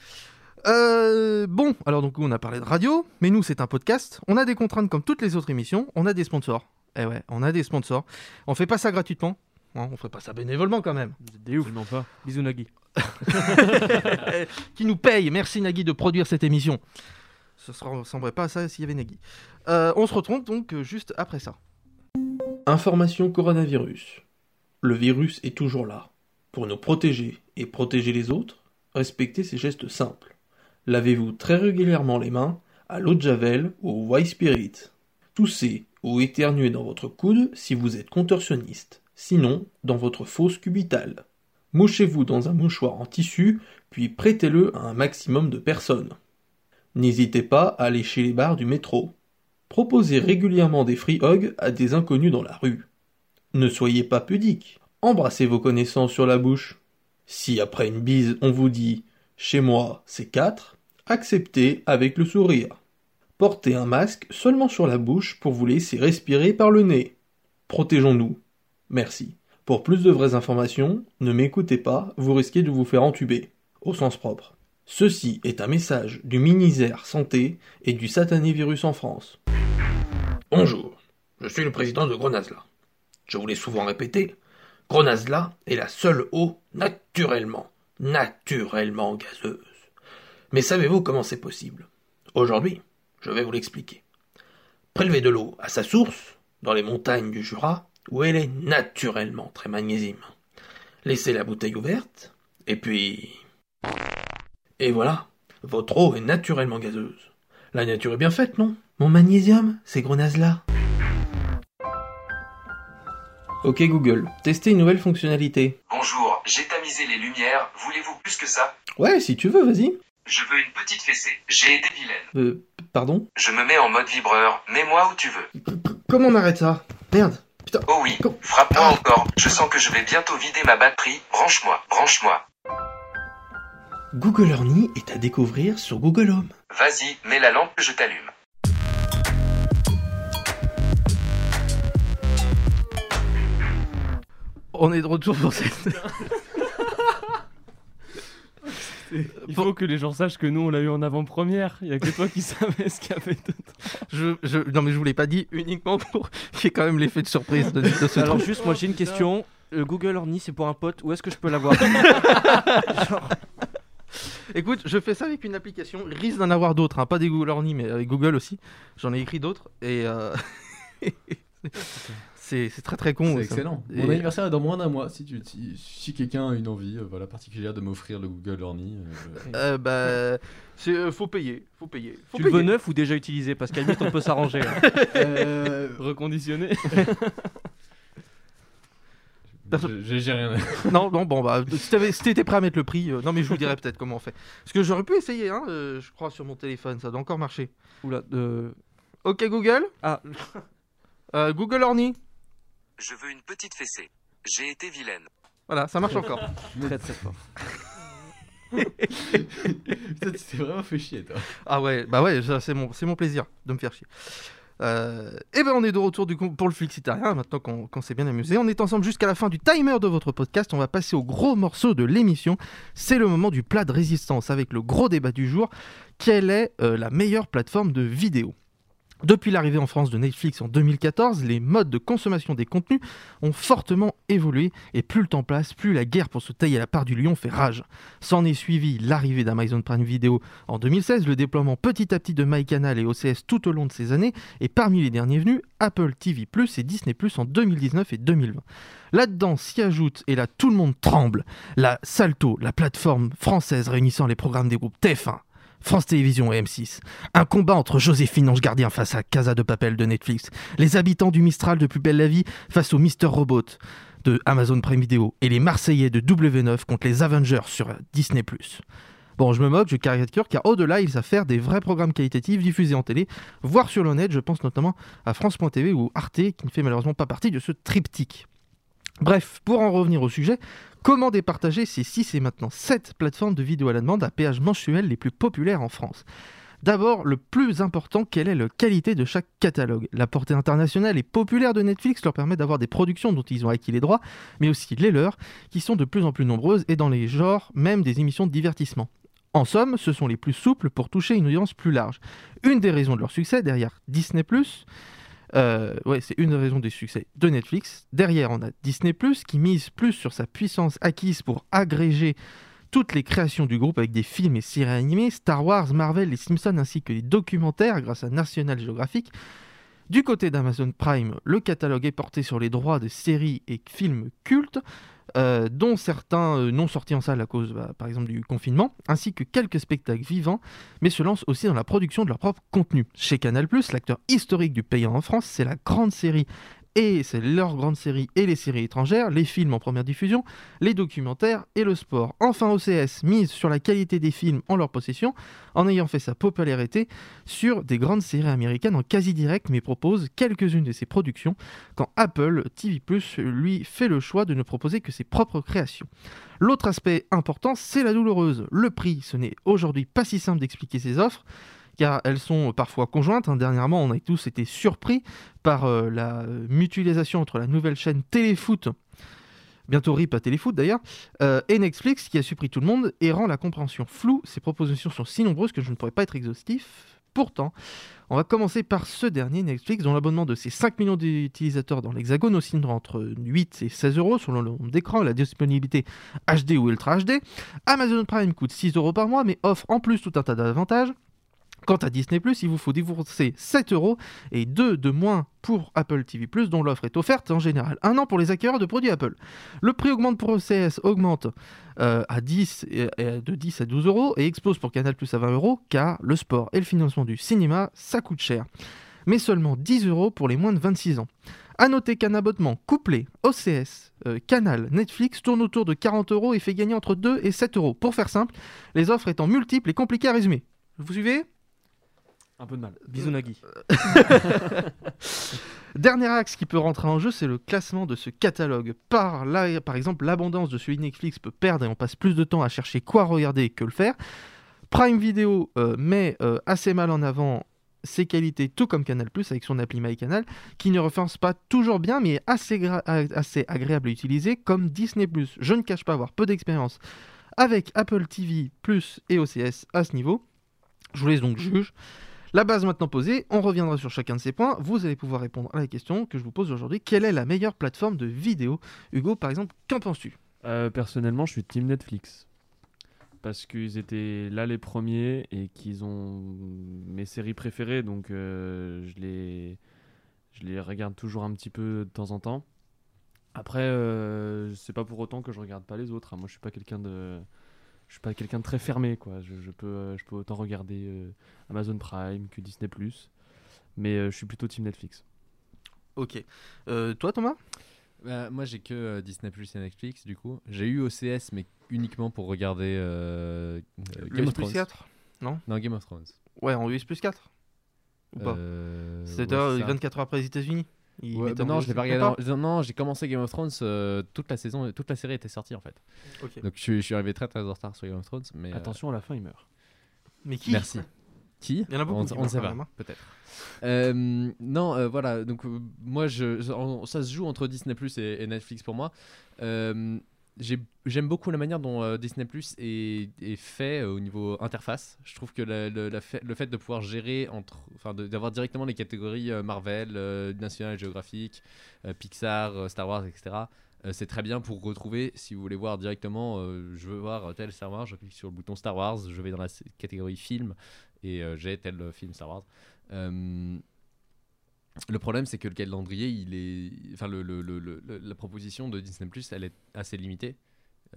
Euh, bon, alors donc on a parlé de radio, mais nous c'est un podcast. On a des contraintes comme toutes les autres émissions. On a des sponsors. Eh ouais, on a des sponsors. On fait pas ça gratuitement. hein, on ferait pas ça bénévolement quand même. Vous êtes des ouf. Absolument pas. Bisous Nagui. qui nous paye. Merci Nagui de produire cette émission. Ce ne ressemblerait pas à ça s'il y avait Nagui. Euh, on se retrouve donc euh, juste après ça. Information coronavirus. Le virus est toujours là. Pour nous protéger et protéger les autres, respectez ces gestes simples. Lavez-vous très régulièrement les mains à l'eau de Javel ou au White Spirit. Toussez ou éternuez dans votre coude si vous êtes contorsionniste, sinon dans votre fosse cubitale. Mouchez-vous dans un mouchoir en tissu, puis prêtez-le à un maximum de personnes. N'hésitez pas à lécher les barres du métro. Proposez régulièrement des free hugs à des inconnus dans la rue. Ne soyez pas pudique. Embrassez vos connaissances sur la bouche. Si après une bise on vous dit chez moi c'est 4, acceptez avec le sourire. Portez un masque seulement sur la bouche pour vous laisser respirer par le nez. Protégeons-nous. Merci. Pour plus de vraies informations, ne m'écoutez pas, vous risquez de vous faire entuber. Au sens propre. Ceci est un message du ministère Santé et du satané virus en France. Bonjour, je suis le président de Grenazla. Je vous l'ai souvent répété, Grenazla est la seule eau naturellement, naturellement gazeuse. Mais savez-vous comment c'est possible? Aujourd'hui, je vais vous l'expliquer. Prélevez de l'eau à sa source, dans les montagnes du Jura, où elle est naturellement très magnésième. Laissez la bouteille ouverte, et puis... Et voilà, votre eau est naturellement gazeuse. La nature est bien faite, non? Mon magnésium, c'est Grenazla. Ok Google, testez une nouvelle fonctionnalité. Bonjour, j'ai tamisé les lumières, voulez-vous plus que ça? Ouais, si tu veux, vas-y. Je veux une petite fessée, j'ai été vilaine. Euh, pardon? Je me mets en mode vibreur, mets-moi où tu veux. Comment on arrête ça? Merde. Putain. Oh oui, frappe-moi encore, je sens que je vais bientôt vider ma batterie, branche-moi, branche-moi. Google Ernie est à découvrir sur Google Home. Vas-y, mets la lampe, je t'allume. On est de retour pour cette. Il faut que les gens sachent que nous, on l'a eu en avant-première. Il y a que toi qui savais ce qu'il y avait dedans. Je, je- non mais je vous l'ai pas dit uniquement pour qu'il y ait quand même l'effet de surprise de, de ce Alors truc. juste, moi j'ai une question. Le Google Orni, c'est pour un pote. Où est-ce que je peux l'avoir Écoute, je fais ça avec une application. Il risque d'en avoir d'autres, hein, pas des Google Orny, mais avec Google aussi. J'en ai écrit d'autres et euh, c'est c'est très très con. C'est excellent. Et- Mon anniversaire est dans moins d'un mois. Si, tu, si, si quelqu'un a une envie euh, voilà, particulière de m'offrir le Google Orny, euh, je- Euh, bah, c'est euh, faut payer, faut payer. Faut Tu le veux neuf ou déjà utilisé Parce qu'à la limite, on peut s'arranger. hein. Euh, Reconditionné. je- j'ai rien. Non, non, bon bah, si t'avais- si t'étais prêt à mettre le prix, euh, non mais je vous dirais peut-être comment on fait. Parce que j'aurais pu essayer, hein, euh, je crois sur mon téléphone, ça doit encore marcher. Oula, euh... Ok Google, Ah, Euh, Google Orny, Je veux une petite fessée. J'ai été vilaine. voilà, ça marche encore. très très fort. Putain, tu t'es vraiment fait chier, toi. Ah ouais, bah ouais, ça, c'est mon, c'est mon plaisir de me faire chier. Euh, et ben on est de retour du coup pour le Flixitarien, maintenant qu'on qu'on s'est bien amusé. On est ensemble jusqu'à la fin du timer de votre podcast. On va passer au gros morceau de l'émission. C'est le moment du plat de résistance avec le gros débat du jour. Quelle est euh, la meilleure plateforme de vidéo? Depuis l'arrivée en France de Netflix en 2014, les modes de consommation des contenus ont fortement évolué et plus le temps passe, plus la guerre pour se tailler la part du lion fait rage. S'en est suivi l'arrivée d'Amazon Prime Video en 2016, le déploiement petit à petit de MyCanal et OCS tout au long de ces années, et parmi les derniers venus, Apple TV et Disney Plus en 2019 et 2020. Là-dedans s'y ajoute, et là tout le monde tremble, la Salto, la plateforme française réunissant les programmes des groupes TF1, France Télévisions et M6. Un combat entre Joséphine Ange Gardien face à Casa de Papel de Netflix, les habitants du Mistral de Plus Belle la Vie face au Mister Robot de Amazon Prime Video et les Marseillais de W9 contre les Avengers sur Disney+. Bon, je me moque, je caricature, car au-delà, ils savent faire des vrais programmes qualitatifs diffusés en télé, voire sur le net, je pense notamment à France.tv ou Arte, qui ne fait malheureusement pas partie de ce triptyque. Bref, pour en revenir au sujet, comment départager ces 6 et maintenant 7 plateformes de vidéo à la demande à péage mensuel les plus populaires en France D'abord, le plus important, quelle est la qualité de chaque catalogue? La portée internationale et populaire de Netflix leur permet d'avoir des productions dont ils ont acquis les droits, mais aussi les leurs, qui sont de plus en plus nombreuses et dans les genres même des émissions de divertissement. En somme, ce sont les plus souples pour toucher une audience plus large. Une des raisons de leur succès derrière Disney ⁇ euh, c'est une raison des succès de Netflix. Derrière, on a Disney ⁇ qui mise plus sur sa puissance acquise pour agréger toutes les créations du groupe avec des films et séries animées, Star Wars, Marvel, les Simpsons ainsi que les documentaires grâce à National Geographic. Du côté d'Amazon Prime, le catalogue est porté sur les droits de séries et films cultes, euh, dont certains euh, non sortis en salle à cause, bah, par exemple, du confinement, ainsi que quelques spectacles vivants, mais se lancent aussi dans la production de leur propre contenu. Chez Canal+, l'acteur historique du payant en France, c'est la grande série et c'est leur grande série et les séries étrangères, les films en première diffusion, les documentaires et le sport. Enfin, OCS mise sur la qualité des films en leur possession, en ayant fait sa popularité sur des grandes séries américaines en quasi direct, mais propose quelques-unes de ses productions, quand Apple TV lui fait le choix de ne proposer que ses propres créations. L'autre aspect important, c'est la douloureuse. Le prix, ce n'est aujourd'hui pas si simple d'expliquer ses offres car elles sont parfois conjointes. hein. Dernièrement, on a tous été surpris par euh, la mutualisation entre la nouvelle chaîne Téléfoot, bientôt RIP à Téléfoot d'ailleurs, euh, et Netflix qui a surpris tout le monde et rend la compréhension floue. Ces propositions sont si nombreuses que je ne pourrais pas être exhaustif. Pourtant, on va commencer par ce dernier, Netflix, dont l'abonnement de ses 5 millions d'utilisateurs dans l'Hexagone oscillera entre 8 et 16 euros selon le nombre d'écrans la disponibilité HD ou Ultra HD. Amazon Prime coûte 6 euros par mois, mais offre en plus tout un tas d'avantages. Quant à Disney+, il vous faut débourser 7 euros et 2 de moins pour Apple TV+, dont l'offre est offerte en général un an pour les acquéreurs de produits Apple. Le prix augmente pour OCS, augmente euh, à 10, et- et de 10 à 12 euros et explose pour Canal+, à 20 euros, car le sport et le financement du cinéma, ça coûte cher. Mais seulement 10 euros pour les moins de 26 ans. A noter qu'un abonnement couplé OCS, euh, Canal, Netflix tourne autour de 40 euros et fait gagner entre 2 et 7 euros. Pour faire simple, les offres étant multiples et compliquées à résumer. Vous suivez? Un peu de mal. Bisous Nagui. Dernier axe qui peut rentrer en jeu, c'est le classement de ce catalogue. Par, là, par exemple, l'abondance de celui de Netflix peut perdre et on passe plus de temps à chercher quoi regarder que le faire. Prime Video euh, met euh, assez mal en avant ses qualités, tout comme Canal+, avec son appli MyCanal, qui ne référence pas toujours bien, mais est assez, assez agréable à utiliser, comme Disney+. Je ne cache pas avoir peu d'expérience avec Apple TV+, et OCS à ce niveau. Je vous laisse donc juge. La base maintenant posée, on reviendra sur chacun de ces points. Vous allez pouvoir répondre à la question que je vous pose aujourd'hui. Quelle est la meilleure plateforme de vidéo Hugo, par exemple, qu'en penses-tu? Euh, personnellement, je suis team Netflix. Parce qu'ils étaient là les premiers et qu'ils ont mes séries préférées, donc euh, je, les... regarde toujours un petit peu de temps en temps. Après, euh, c'est pas pour autant que je regarde pas les autres. hein. Moi, je suis pas quelqu'un de, je suis pas quelqu'un de très fermé, quoi. Je, je peux, euh, je peux autant regarder euh, Amazon Prime que Disney+. Mais euh, je suis plutôt team Netflix. Ok. Euh, toi, Thomas? Bah, moi, j'ai que euh, Disney Plus et Netflix, du coup. J'ai eu OCS, mais uniquement pour regarder euh, euh, Game US of plus Thrones. 4 Non, Game of Thrones. Ouais, en US plus 4 Ou pas? Euh, C'est-à-dire ouais, c'est ça. 24 heures après les États-unis? Ouais, bah non, US je l'ai pas plus- regardé. D'accord. en- Non, j'ai commencé Game of Thrones euh, toute la saison, toute la série était sortie en fait. Donc je suis, je suis arrivé très très en retard sur Game of Thrones, mais euh, Attention, à la fin, il meurt. Mais qui? Merci. Qui? Il y en a beaucoup On, ne sait pas, hein. peut-être. Euh, non, euh, voilà. Donc euh, moi, je, ça se joue entre Disney Plus et, et Netflix pour moi. J'ai- J'aime beaucoup la manière dont euh, Disney Plus est, fait euh, au niveau interface. Je trouve que le, fait, de pouvoir gérer enfin, d'avoir directement les catégories euh, Marvel, National Geographic, Pixar, Star Wars, etc. c'est très bien pour retrouver, si vous voulez voir directement, je veux voir tel Star Wars, je clique sur le bouton Star Wars, je vais dans la catégorie film et j'ai tel film Star Wars. Le problème, c'est que le calendrier, il est, enfin, la proposition de Disney Plus, elle est assez limitée,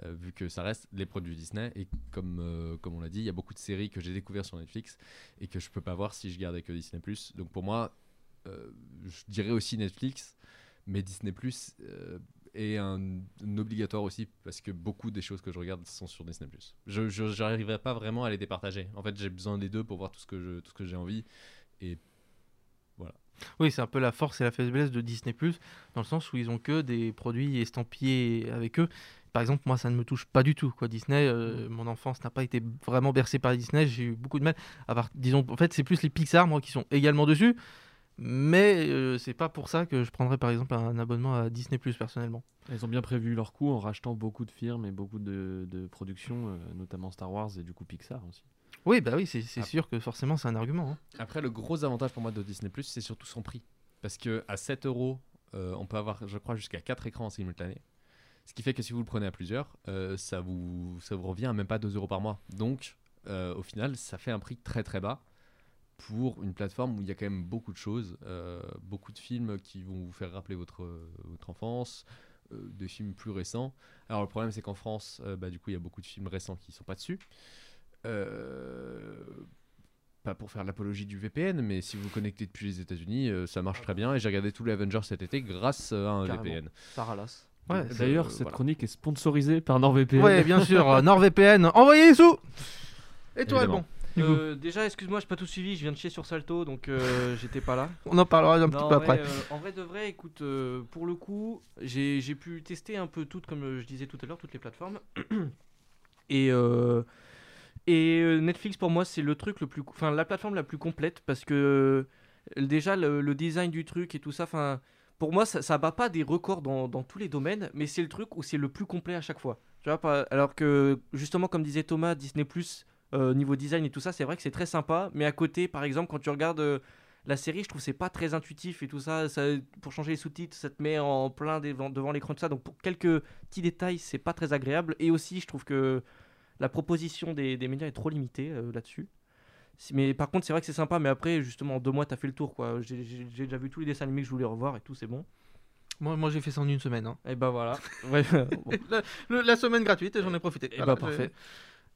euh, vu que ça reste les produits Disney. Et comme, euh, comme on l'a dit, il y a beaucoup de séries que j'ai découvertes sur Netflix et que je peux pas voir si je gardais que Disney. Donc pour moi, euh, je dirais aussi Netflix, mais Disney Plus est un, obligatoire aussi parce que beaucoup des choses que je regarde sont sur Disney Plus. Je n'arriverai pas vraiment à les départager. En fait, j'ai besoin des deux pour voir tout ce que je, tout ce que j'ai envie. Et. Oui, c'est un peu la force et la faiblesse de Disney Plus, dans le sens où ils ont que des produits estampillés avec eux. Par exemple, moi, ça ne me touche pas du tout. Quoi. Disney, euh, mon enfance n'a pas été vraiment bercée par Disney. J'ai eu beaucoup de mal. À part, disons, en fait, c'est plus les Pixar, moi, qui sont également dessus. Mais euh, c'est pas pour ça que je prendrais, par exemple, un abonnement à Disney Plus personnellement. Ils ont bien prévu leur coup en rachetant beaucoup de firmes et beaucoup de, de productions, euh, notamment Star Wars et du coup Pixar aussi. Oui, bah oui, c'est Ah. sûr que forcément, c'est un argument. hein. Après, le gros avantage pour moi de Disney Plus, c'est surtout son prix. Parce que à 7 euros, euh, on peut avoir, je crois, jusqu'à 4 écrans en simultané. Ce qui fait que si vous le prenez à plusieurs, euh, ça, vous, ça vous revient à même pas 2 euros par mois. Donc, euh, au final, ça fait un prix très très bas pour une plateforme où il y a quand même beaucoup de choses, euh, beaucoup de films qui vont vous faire rappeler votre, votre enfance, des films plus récents. Alors le problème c'est qu'en France, bah, du coup il y a beaucoup de films récents qui sont pas dessus. Euh, pas pour faire l'apologie du VPN, mais si vous vous connectez depuis les États-Unis, euh, ça marche très bien. Et j'ai regardé tous les Avengers cet été grâce euh, à un Carrément. VPN. Paralas. Ouais, D'ailleurs, euh, cette voilà. chronique est sponsorisée par NordVPN. Ouais, bien sûr. NordVPN, envoyez les sous Et toi, bon. Euh, déjà, excuse-moi, j'ai pas tout suivi, je viens de chier sur Salto, donc euh, j'étais pas là. On en parlera un petit Non, peu en après. euh, en vrai de vrai, écoute, euh, pour le coup, j'ai j'ai pu tester un peu toutes, comme je disais tout à l'heure, toutes les plateformes. et euh, et euh, Netflix, pour moi, c'est le truc le plus, enfin, la plateforme la plus complète parce que euh, déjà le, design du truc et tout ça, enfin, pour moi, ça, ça bat pas des records dans, tous les domaines, mais c'est le truc où c'est le plus complet à chaque fois. Tu vois, alors que justement, comme disait Thomas, Disney Plus. niveau design et tout ça, c'est vrai que c'est très sympa, mais à côté, par exemple, quand tu regardes euh, la série, je trouve c'est pas très intuitif et tout ça. Pour changer les sous-titres, ça te met en plein devant, devant l'écran, tout ça. Donc pour quelques petits détails, c'est pas très agréable. Et aussi, je trouve que la proposition des, des médias est trop limitée euh, là-dessus. Mais par contre, c'est vrai que c'est sympa, mais après, justement, en deux mois, t'as fait le tour, quoi. J'ai déjà vu tous les dessins animés que je voulais revoir et tout, c'est bon. Moi, moi j'ai fait ça en une semaine. hein. Et bah voilà. Ouais, bon. la, le- la semaine gratuite, j'en ai profité. Et Voilà, bah parfait.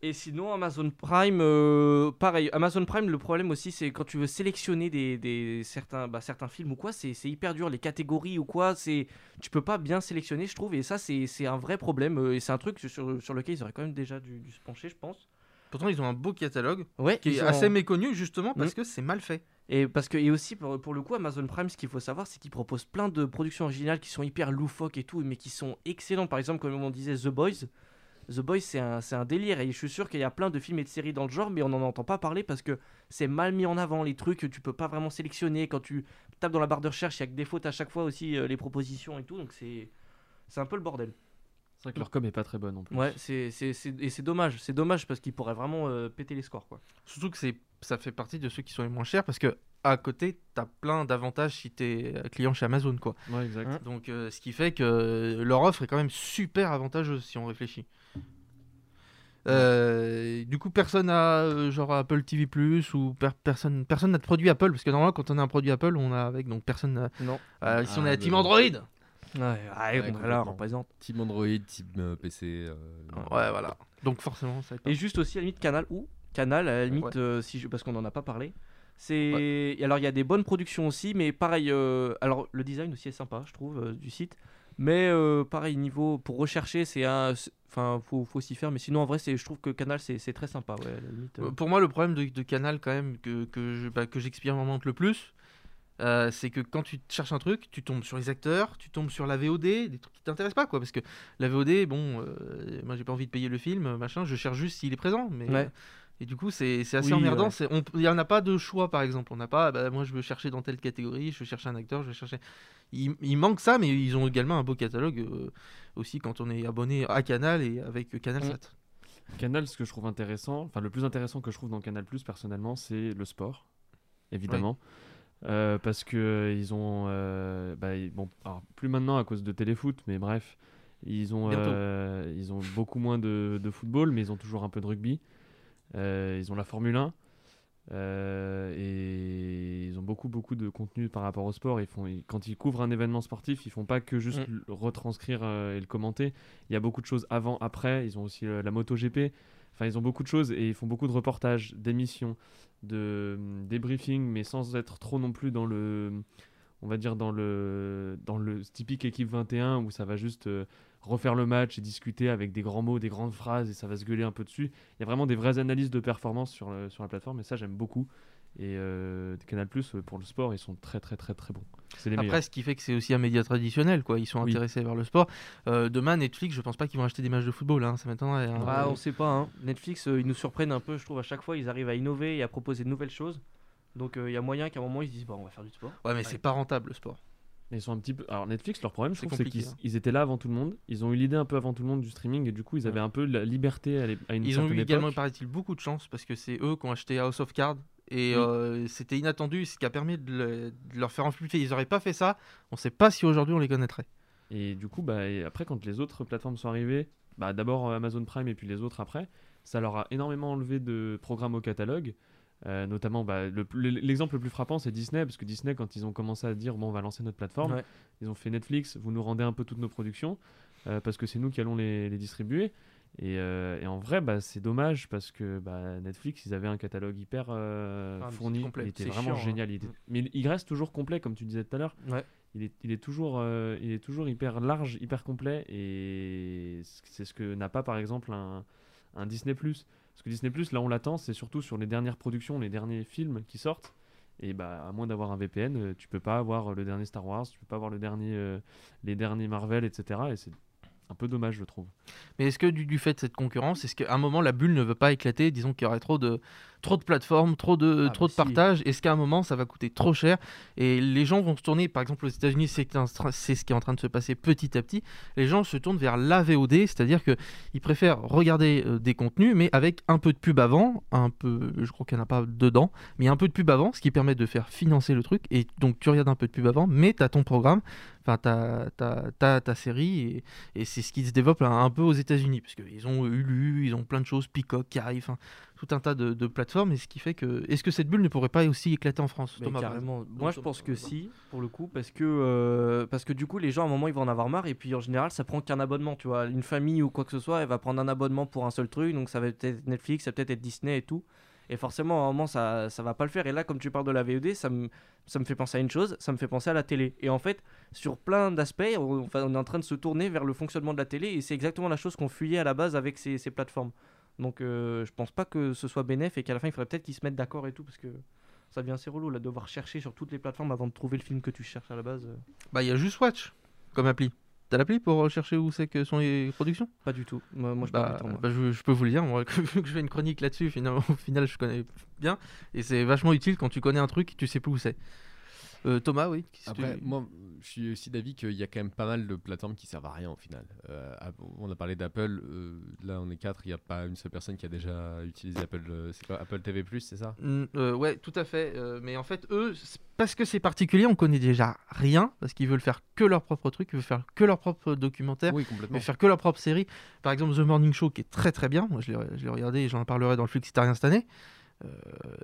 Et sinon, Amazon Prime, euh, pareil. Amazon Prime, le problème aussi, c'est quand tu veux sélectionner des, des- certains, bah, certains films ou quoi, c'est hyper dur. Les catégories ou quoi, c'est tu peux pas bien sélectionner, je trouve. Et ça, c'est un vrai problème. euh, Et c'est un truc sur, sur lequel ils auraient quand même déjà dû, dû se pencher, je pense. Pourtant, ils ont un beau catalogue Ouais, qui est assez méconnu justement parce Mm. que c'est mal fait. Et parce que et aussi pour, pour le coup Amazon Prime ce qu'il faut savoir c'est qu'ils proposent plein de productions originales qui sont hyper loufoques et tout mais qui sont excellentes par exemple comme on disait The Boys The Boys c'est un, c'est un délire et je suis sûr qu'il y a plein de films et de séries dans le genre mais on n'en entend pas parler parce que c'est mal mis en avant les trucs tu peux pas vraiment sélectionner quand tu tapes dans la barre de recherche il y a que des fautes à chaque fois aussi euh, les propositions et tout donc c'est c'est un peu le bordel C'est vrai que leur com est pas très bonne en plus. ouais c'est et c'est dommage c'est dommage parce qu'ils pourraient vraiment euh, péter les scores quoi Surtout que c'est ça fait partie de ceux qui sont les moins chers parce que à côté, t'as plein d'avantages si t'es client chez Amazon quoi. Ouais, exact. Hein. Donc euh, ce qui fait que leur offre est quand même super avantageuse si on réfléchit. Euh, du coup, personne n'a euh, genre Apple TV Plus ou per- personne personne n'a de produit Apple parce que normalement quand on a un produit Apple, on a avec donc personne. n'a- non Euh, si on a Ah, la team. Android. ouais, ouais, Ouais, on est là on représente Team Android, Team euh, PC. euh, Ouais, voilà. Donc forcément, ça. Et juste aussi à la limite Canal ou Canal à la limite Ouais. euh, si je- parce qu'on n'en a pas parlé. C'est alors il y a des bonnes productions aussi mais pareil euh, alors le design aussi est sympa je trouve euh, du site mais euh, pareil niveau pour rechercher c'est un enfin faut faut s'y faire mais sinon en vrai c'est je trouve que Canal c'est c'est très sympa ouais à la limite, euh. Pour moi, le problème de, de Canal, quand même, que, que, je, bah, que j'expérimente le plus, euh, c'est que quand tu cherches un truc, tu tombes sur les acteurs, tu tombes sur la VOD, des trucs qui t'intéressent pas, quoi. Parce que la VOD, bon, moi j'ai pas envie de payer le film, machin, je cherche juste s'il est présent. Mais Ouais. Et du coup, c'est c'est assez Oui, emmerdant. ouais. Il n'y en a pas de choix, par exemple. On n'a pas, bah, moi, je veux chercher dans telle catégorie, je veux chercher un acteur, je veux chercher. Il, il manque ça, mais ils ont également un beau catalogue euh, aussi quand on est abonné à Canal et avec Canal Mm. 7. Canal, ce que je trouve intéressant, enfin le plus intéressant que je trouve dans Canal personnellement, c'est le sport, évidemment. Euh, parce que euh, ils ont, euh, bah, ils- bon, alors, plus maintenant à cause de téléfoot, mais bref, ils ont, euh, ils ont beaucoup moins de, de football, mais ils ont toujours un peu de rugby. Euh, ils ont la Formule 1 euh, et ils ont beaucoup beaucoup de contenu par rapport au sport. Ils font, ils- quand ils couvrent un événement sportif, ils font pas que juste Mm. le retranscrire euh, et le commenter. Il y a beaucoup de choses avant, après. Ils ont aussi euh, la MotoGP. Enfin, ils ont beaucoup de choses et ils font beaucoup de reportages, d'émissions, de hum, débriefing, mais sans être trop non plus dans le, on va dire dans le, dans le typique équipe 21 où ça va juste euh, refaire le match et discuter avec des grands mots, des grandes phrases et ça va se gueuler un peu dessus. Il y a vraiment des vraies analyses de performance sur, le- sur la plateforme et ça j'aime beaucoup. Et euh, Canal Plus pour le sport, ils sont très très très très bons. C'est les Après, meilleurs. ce qui fait que c'est aussi un média traditionnel, quoi. Ils sont Oui. intéressés vers le sport. Euh, demain, Netflix, je pense pas qu'ils vont acheter des matchs de football. Hein. Ça m'étonnerait. hein. Ah, on sait pas. hein. Netflix, euh, ils nous surprennent un peu, je trouve. À chaque fois, ils arrivent à innover et à proposer de nouvelles choses. Donc, euh, il y a moyen qu'à un moment, ils se disent bon, on va faire du sport. Ouais, mais c'est pas rentable le sport. Ils sont un petit peu. Alors Netflix, leur problème, je C'est trouve, c'est qu'ils hein. ils étaient là avant tout le monde. Ils ont eu l'idée un peu avant tout le monde du streaming et du coup, ils avaient un peu la liberté à, l'é- à une Ils ont certaine eu également, paraît-il, beaucoup de chance parce que c'est eux qui ont acheté House of Cards. Et Oui. euh, c'était inattendu, ce qui a permis de, le- de leur faire amplifier. Ils auraient pas fait ça, on sait pas si aujourd'hui on les connaîtrait. Et du coup, bah, et après, quand les autres plateformes sont arrivées, bah, d'abord euh, Amazon Prime et puis les autres après, ça leur a énormément enlevé de programmes au catalogue. Euh, notamment, bah, l'exemple le plus frappant, c'est Disney, parce que Disney, quand ils ont commencé à dire, bon, on va lancer notre plateforme, Ouais. ils ont fait Netflix, vous nous rendez un peu toutes nos productions, euh, parce que c'est nous qui allons les, les distribuer. Et, euh, et en vrai, bah, c'est dommage, parce que bah, Netflix, ils avaient un catalogue hyper Ah, fourni, complet. il était vraiment chiant, hein. génial. il était- Mm. Mais il reste toujours complet, comme tu disais tout à l'heure Ouais. il est, il est toujours, il est toujours hyper large, hyper complet, et c'est ce que n'a pas par exemple un, un Disney Plus. Parce que Disney Plus, là on l'attend, c'est surtout sur les dernières productions, les derniers films qui sortent. Et bah à moins d'avoir un VPN, euh, tu peux pas avoir le dernier Star Wars, tu peux pas avoir le dernier, euh, les derniers Marvel, etc. Et un peu dommage, je trouve. Mais est-ce que du, du fait de cette concurrence, est-ce qu'à un moment la bulle ne veut pas éclater Disons qu'il y aurait trop de, trop de plateformes, trop de, Ah, trop bah de si. partage. Est-ce qu'à un moment ça va coûter trop cher Et les gens vont se tourner, par exemple aux États-Unis, c'est ce qui est en train de se passer petit à petit. Les gens se tournent vers la VOD, c'est-à-dire qu'ils préfèrent regarder euh, des contenus, mais avec un peu de pub avant, un peu, je crois qu'il n'y en a pas dedans, mais un peu de pub avant, ce qui permet de faire financer le truc. Et donc tu regardes un peu de pub avant, mais tu as ton programme, enfin ta, ta, ta, ta série, et, et c'est ce qui se développe un, un peu aux États-Unis, parce qu'ils ont Hulu, ils ont plein de choses, Peacock qui arrive, tout un tas de, de plateformes, et ce qui fait que. Est-ce que cette bulle ne pourrait pas aussi éclater en France Thomas, carrément. Moi, je pense que si, pour le coup, parce que, euh, parce que du coup, les gens, à un moment, ils vont en avoir marre. Et puis, en général, ça prend qu'un abonnement. Tu vois, une famille ou quoi que ce soit, elle va prendre un abonnement pour un seul truc. Donc, ça va peut-être être Netflix, ça va peut-être être Disney et tout. Et forcément, à un moment, ça, ça va pas le faire. Et là, comme tu parles de la VOD, ça me, ça me fait penser à une chose, ça me fait penser à la télé. Et en fait, sur plein d'aspects, on, est en train de se tourner vers le fonctionnement de la télé. Et c'est exactement la chose qu'on fuyait à la base avec ces, plateformes. Donc, euh, je pense pas que ce soit bénéf et qu'à la fin, il faudrait peut-être qu'ils se mettent d'accord et tout. Parce que ça devient assez relou là, de devoir chercher sur toutes les plateformes avant de trouver le film que tu cherches à la base. Bah, il y a juste Watch comme appli. T'as l'appli pour rechercher où c'est que sont les productions? Pas du tout. Moi, moi, je parle bah, du temps, moi. bah, je, je peux vous le dire, moi, que- vu que je fais une chronique là-dessus, finalement, au final, je connais bien. Et c'est vachement utile quand tu connais un truc, tu sais plus où c'est. Euh, Thomas, oui Après, moi, je suis aussi d'avis qu'il y a quand même pas mal de plateformes qui servent à rien au final. Euh, on a parlé d'Apple, euh, là on est quatre, il n'y a pas une seule personne qui a déjà utilisé Apple, c'est quoi, Apple TV+, c'est ça? Mm, ouais, tout à fait. mais en fait, eux, parce que c'est particulier, on connaît déjà rien, parce qu'ils veulent faire que leur propre truc, ils veulent faire que leur propre documentaire, Oui, ils veulent faire que leur propre série. Par exemple, The Morning Show, qui est très très bien. Moi, je l'ai regardé et j'en parlerai dans le Flixitarien cette année. Euh,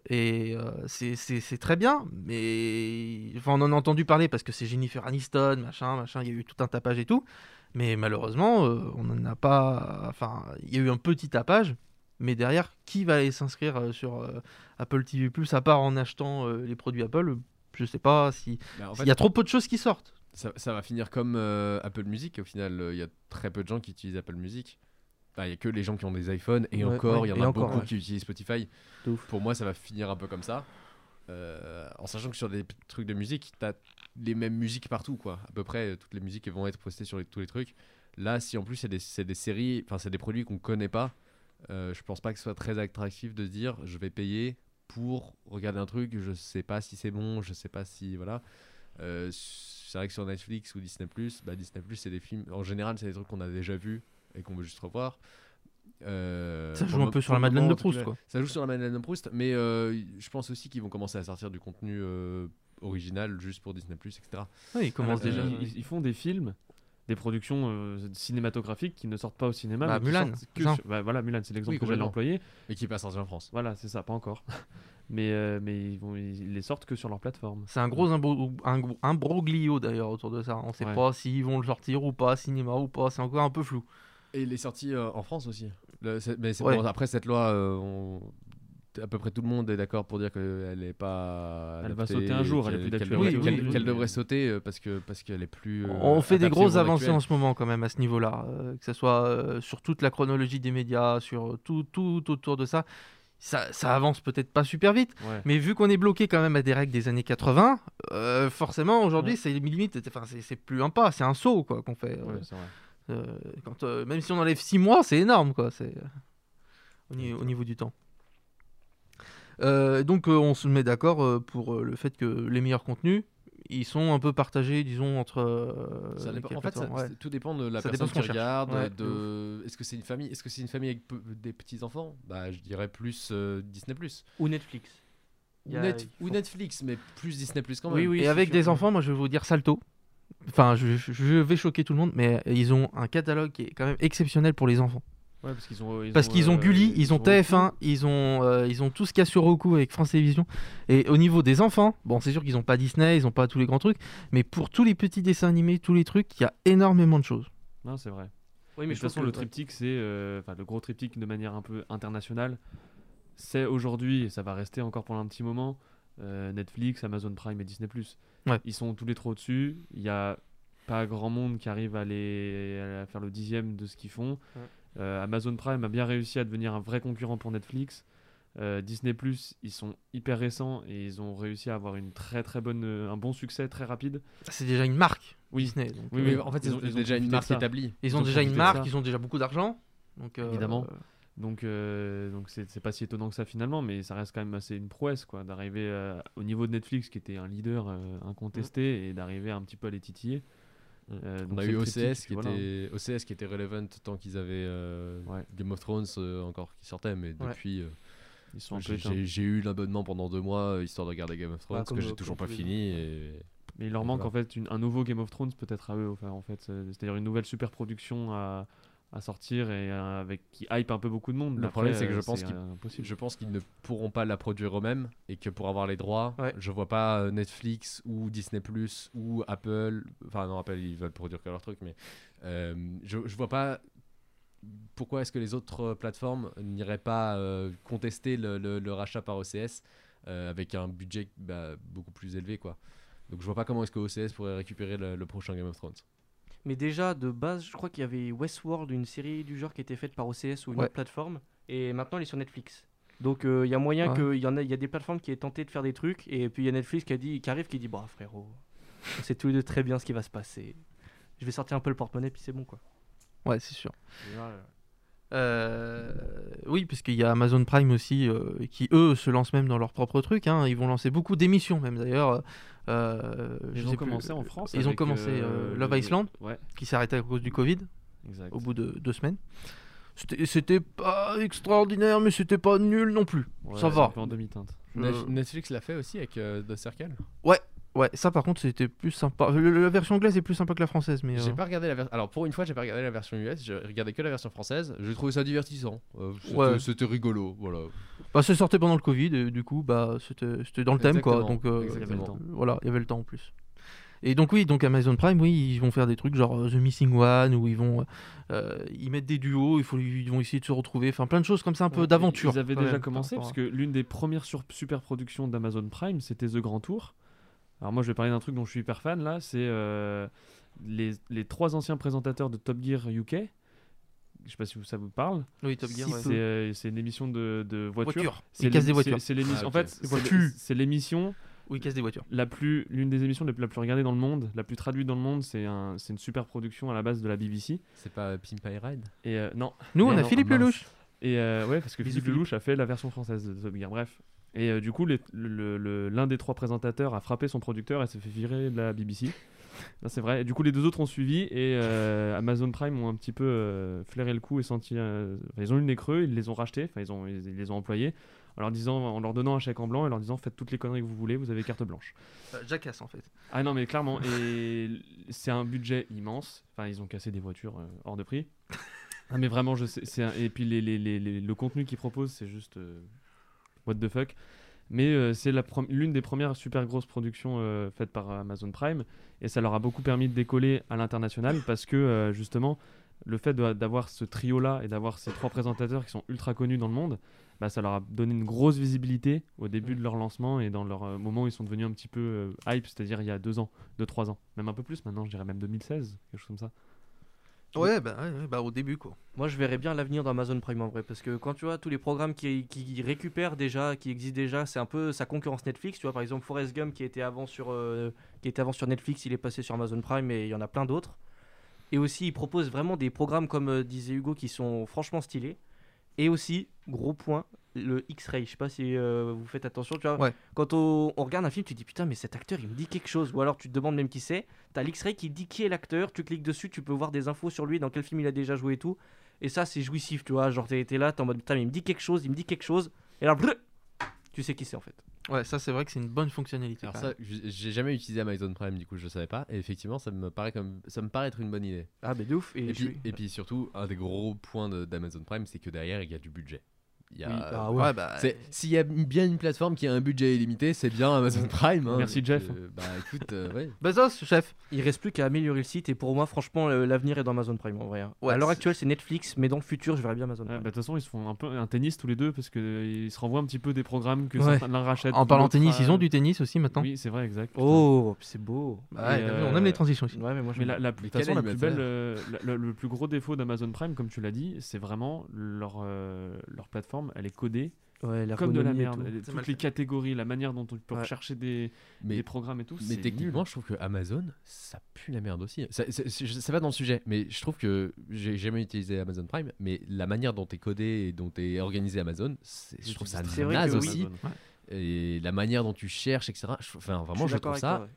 et euh, c'est- très bien, mais enfin, on en a entendu parler parce que c'est Jennifer Aniston, machin, machin, il y a eu tout un tapage et tout. Mais malheureusement, euh, on n'en a pas. Enfin, il y a eu un petit tapage, mais derrière, qui va aller s'inscrire sur Apple TV Plus à part en achetant les produits Apple? Je sais pas si. Bah, en Il fait, y a trop peu de choses qui sortent. ça, ça va finir comme Apple Music, au final, il y a très peu de gens qui utilisent Apple Music. Bah, Il y a que les gens qui ont des iPhones, et Ouais, encore, il ouais, y en a encore, beaucoup ouais. qui utilisent Spotify. Pour moi, ça va finir un peu comme ça. Euh, en sachant que sur des trucs de musique, tu as les mêmes musiques partout, quoi. À peu près, euh, toutes les musiques vont être postées sur les- tous les trucs. Là, si en plus c'est des, des séries, enfin c'est des produits qu'on connaît pas, euh, je pense pas que ce soit très attractif de se dire je vais payer pour regarder un truc, je sais pas si c'est bon, je sais pas si. Voilà. Euh, c'est vrai que sur Netflix ou Disney, bah, Disney, c'est des films. En général, c'est des trucs qu'on a déjà vus et qu'on veut juste revoir. Euh, Ça joue un peu sur la le Madeleine moment, de Proust, quoi. Ça joue sur la Madeleine de Proust, mais euh, je pense aussi qu'ils vont commencer à sortir du contenu euh, original juste pour Disney, etc. Ouais, ils commencent Euh, déjà. ils, ils font des films, des productions euh, cinématographiques qui ne sortent pas au cinéma. Bah, mais Mulan, que sur- bah, voilà, Mulan, c'est l'exemple Oui, que j'allais employer. Et qui pas sorti en France. Voilà, c'est ça, pas encore. mais euh, mais ils, vont, ils les sortent que sur leur plateforme. C'est un gros imbro- un gros- imbroglio d'ailleurs autour de ça. On sait Ouais. pas s'ils vont le sortir ou pas, cinéma ou pas. C'est encore un peu flou. Et il est sorti euh, en France aussi. Le- c'est- mais c'est Ouais. bon, après cette loi, euh, on- à peu près tout le monde est d'accord pour dire qu'elle n'est pas. Elle va sauter un jour, elle est plus qu'elle aujourd'hui. qu'elle devrait sauter euh, parce que parce qu'elle est plus. euh, On fait des grosses avancées en ce moment quand même à ce niveau-là, euh, que ce soit euh, sur toute la chronologie des médias, sur tout, tout autour de ça. Ça, ça avance peut-être pas super vite, Ouais. mais vu qu'on est bloqué quand même à des règles des années 80, euh, forcément aujourd'hui Ouais. c'est limite, enfin c'est c'est plus un pas, c'est un saut quoi qu'on fait. Ouais, c'est vrai. euh, quand, euh, même si on enlève 6 mois, c'est énorme quoi. C'est euh, au, ni- au niveau du temps. Euh, donc euh, on se met d'accord euh, pour euh, le fait que les meilleurs contenus, ils sont un peu partagés, disons entre. euh, Ça dépend- en fait, ça- ouais. tout dépend de la Ça personne qui qu'on cherche. regarde. Ouais, de... Est-ce que c'est une famille Est-ce que c'est une famille avec des petits enfants Bah, je dirais plus euh, Disney Ou Netflix. ou, a- Net- Netflix, mais plus Disney quand même. Oui, oui. Et avec sûr. des enfants, moi je vais vous dire salto. Enfin, je, je- je vais choquer tout le monde, mais ils ont un catalogue qui est quand même exceptionnel pour les enfants. Ouais, parce qu'ils ont, ils Parce qu'ils ont euh, Gulli, ils ont Roku. TF1, ils ont, euh, ils ont tout ce qu'il y a sur Roku avec France Télévisions. Et au niveau des enfants, bon, c'est sûr qu'ils n'ont pas Disney, ils n'ont pas tous les grands trucs, mais pour tous les petits dessins animés, tous les trucs, il y a énormément de choses. Non, c'est vrai. Oui, Mais mais de je toute façon, que- le triptyque, c'est. euh, Enfin, le gros triptyque de manière un peu internationale, c'est aujourd'hui, et ça va rester encore pendant un petit moment, euh, Netflix, Amazon Prime et Disney. Ouais. Ils sont tous les trois au-dessus. Il n'y a pas grand monde qui arrive à, les, à faire le dixième de ce qu'ils font. Ouais. Euh, Amazon Prime a bien réussi à devenir un vrai concurrent pour Netflix. Euh, Disney ils sont hyper récents et ils ont réussi à avoir une très très bonne, un bon succès très rapide. C'est déjà une marque, Oui. Disney. donc, Oui, oui, Mais en fait, Ils ont- c'est ils ont déjà une marque établie. ils ont ont déjà une marque, ils ont déjà beaucoup d'argent. Donc, euh, Évidemment. Donc, euh, donc c'est pas si étonnant que ça finalement, mais ça reste quand même assez une prouesse quoi, d'arriver euh, au niveau de Netflix qui était un leader euh, incontesté et d'arriver un petit peu à les titiller. Mm. Euh, On donc a eu OCS qui, voilà. était, OCS qui était relevant tant qu'ils avaient euh, Ouais. Game of Thrones euh, encore qui sortait, mais Ouais. depuis, euh, j'ai eu l'abonnement pendant deux mois histoire de regarder Game of Thrones, Bah, que j'ai toujours pas fini. Et... Mais il leur manque voilà. en fait une- un nouveau Game of Thrones peut-être à eux, enfin, en fait, c'est- c'est-à-dire une nouvelle super production à, à sortir et euh, avec qui hype un peu beaucoup de monde. Le problème, c'est que je euh, pense qu'ils- euh. Je pense qu'ils ne pourront pas la produire eux-mêmes et que pour avoir les droits, Ouais. je vois pas Netflix ou Disney Plus ou Apple. Enfin, non, Apple ils veulent produire que leur truc, mais euh, je, je vois pas pourquoi est-ce que les autres plateformes n'iraient pas euh, contester le, le- le rachat par OCS euh, avec un budget bah, beaucoup plus élevé, quoi. Donc je vois pas comment est-ce que OCS pourrait récupérer le, le prochain Game of Thrones. Mais déjà, de base, je crois qu'il y avait Westworld, une série du genre qui était faite par OCS ou une Ouais. autre plateforme. Et maintenant, elle est sur Netflix. Donc, euh, il y a moyen Ouais. qu'il y en a, il y a des plateformes qui aient tenté de faire des trucs. Et puis, il y a Netflix qui, a dit, qui arrive, qui dit Bah, frérot, on sait tous les deux très bien ce qui va se passer. Je vais sortir un peu le porte-monnaie, puis c'est bon, quoi. Ouais, c'est sûr. Et là, euh, oui, puisqu'il y a Amazon Prime aussi, euh, qui eux se lancent même dans leur propre truc. hein. Ils vont lancer beaucoup d'émissions, même d'ailleurs. Euh, Ils ont plus. commencé en France. Ils ont commencé euh, euh, Love le- Island, Ouais, qui s'est arrêté à cause du Covid, exact. au bout de deux semaines. C'était- pas extraordinaire, mais c'était pas nul non plus. Ouais, ça va. En demi-teinte. Euh, Netflix l'a fait aussi avec euh, The Circle Ouais, ça par contre, c'était plus sympa. Le- La version anglaise est plus sympa que la française, mais. J'ai euh, pas regardé la version. Alors pour une fois, j'ai pas regardé la version US. J'ai regardé que la version française. J'ai trouvé ça divertissant. Euh, c'était- Ouais. C'était rigolo. Voilà. Bah, c'est sorti pendant le Covid, et du coup, bah, c'était c'était dans le thème, quoi. Donc, euh, Il y avait le exactement. temps. voilà, il y avait le temps en plus. Et donc, oui, donc Amazon Prime, oui, ils vont faire des trucs genre euh, The Missing One, où ils vont euh, ils mettent des duos, il faut, ils vont essayer de se retrouver, enfin plein de choses comme ça, un peu Ouais, d'aventure. Ils avaient déjà même, commencé parce que l'une des premières sur- super productions d'Amazon Prime, c'était The Grand Tour. Alors moi, je vais parler d'un truc dont je suis hyper fan là, c'est euh, les, les trois anciens présentateurs de Top Gear UK. Je sais pas si ça vous parle. Oui, Top Gear, Si, ouais. C'est euh, c'est une émission de, de voiture. Voiture. C'est des voitures. c'est- l'émission. Ah, En ok. fait, c'est voitures. l'é- c'est l'émission Oui, ils cassent des voitures. la plus, l'une des émissions les plus, la plus regardées dans le monde, la plus traduite dans le monde. C'est un, c'est une super production à la base de la BBC. C'est pas Pimp My Ride? Et euh, non, Nous, on a non, Philippe. Lelouch. Et euh, ouais, parce que Philippe. Lelouch a fait la version française de Top Gear. Bref. Et euh, du coup, les- le- le- l'un des trois présentateurs a frappé son producteur et s'est fait virer de la BBC. C'est vrai. Et du coup, les deux autres ont suivi et euh, Amazon Prime ont un petit peu euh, flairé le coup et senti. euh, ils ont eu le nez creux, ils les ont rachetés, enfin, ils, ont, ils, ils les ont employés en leur, disant, en leur donnant un chèque en blanc et leur disant faites toutes les conneries que vous voulez, vous avez carte blanche. Euh, Jackass en fait. Ah non, mais clairement, et c'est un budget immense. Enfin, ils ont cassé des voitures euh, hors de prix. Ah, mais vraiment, je sais. un- Et puis les, les- les- les- le contenu qu'ils proposent, c'est juste euh, what the fuck. Mais euh, c'est l'une des premières super grosses productions euh, faites par Amazon Prime, et ça leur a beaucoup permis de décoller à l'international parce que euh, justement, le fait d'avoir ce trio-là et d'avoir ces trois présentateurs qui sont ultra connus dans le monde, bah, ça leur a donné une grosse visibilité au début de leur lancement et dans leur euh, moment où ils sont devenus un petit peu euh, hype, c'est-à-dire il y a deux ans, deux, trois ans, même un peu plus maintenant, je dirais même 2016, quelque chose comme ça. Ouais, bah, bah au début quoi. Moi, je verrais bien l'avenir d'Amazon Prime en vrai, parce que quand tu vois tous les programmes qui, qui récupèrent déjà, qui existent déjà, c'est un peu sa concurrence Netflix. Tu vois, par exemple, Forrest Gump qui était avant sur, euh, qui était avant sur Netflix, il est passé sur Amazon Prime, et il y en a plein d'autres. Et aussi, ils proposent vraiment des programmes, comme euh, disait Hugo, qui sont franchement stylés. Et aussi, gros point, le X-Ray. Je sais pas si euh, vous faites attention. Tu vois, Ouais. quand on, on regarde un film, tu te dis putain, mais cet acteur, il me dit quelque chose. Ou alors tu te demandes même qui c'est. T'as l'X-Ray qui dit qui est l'acteur. Tu cliques dessus, tu peux voir des infos sur lui, dans quel film il a déjà joué et tout. Et ça, c'est jouissif, tu vois. Genre, t'es t'es là, t'es en mode putain, mais il me dit quelque chose, il me dit quelque chose. Et là, brrr, tu sais qui c'est en fait. Ouais, ça c'est vrai que c'est une bonne fonctionnalité. Alors ça, j'ai jamais utilisé Amazon Prime, du coup je savais pas. Et effectivement, ça me paraît comme, ça me paraît être une bonne idée. Ah, mais de ouf. Et, puis, suis- et puis surtout, un des gros points de- d'Amazon Prime, c'est que derrière il y a du budget. Il y a, Oui, ah euh, ouais. Ouais, bah, S'il y a bien une plateforme qui a un budget illimité, c'est bien Amazon Prime. hein. Merci, Jeff. euh, bah écoute, euh, ouais. Bezos, chef. Il reste plus qu'à améliorer le site. Et pour moi, franchement, le- l'avenir est dans Amazon Prime en vrai. hein. Ouais, à l'heure actuelle, c'est Netflix, mais dans le futur, je verrais bien Amazon Ouais, Prime. bah, De toute façon, ils se font un peu un tennis tous les deux parce qu'ils se renvoient un petit peu des programmes que l'un rachètent. En parlant tennis, ils ont du tennis aussi maintenant. Oui, c'est vrai, exact. putain. Oh, c'est beau. Bah on euh, aime les transitions aussi. Ouais, mais moi, je Mais la, Mais façon, la plus belle, euh, la- le plus gros défaut d'Amazon Prime, comme tu l'as dit, c'est vraiment leur, euh, leur plateforme. Elle est codée Ouais, comme de la merde. tout. Toutes mal les catégories, la manière dont on peut Ouais. rechercher des, Mais, des programmes et tout. mais techniquement, nul. je trouve que Amazon, ça pue la merde aussi. Ça, va dans le sujet, mais je trouve que j'ai jamais utilisé Amazon Prime, mais la manière dont est codé et dont est organisé Amazon, c'est- je trouve ça naze aussi. Et la manière dont tu cherches, etc. je- Enfin, vraiment, je, trouve toi, ça ouais.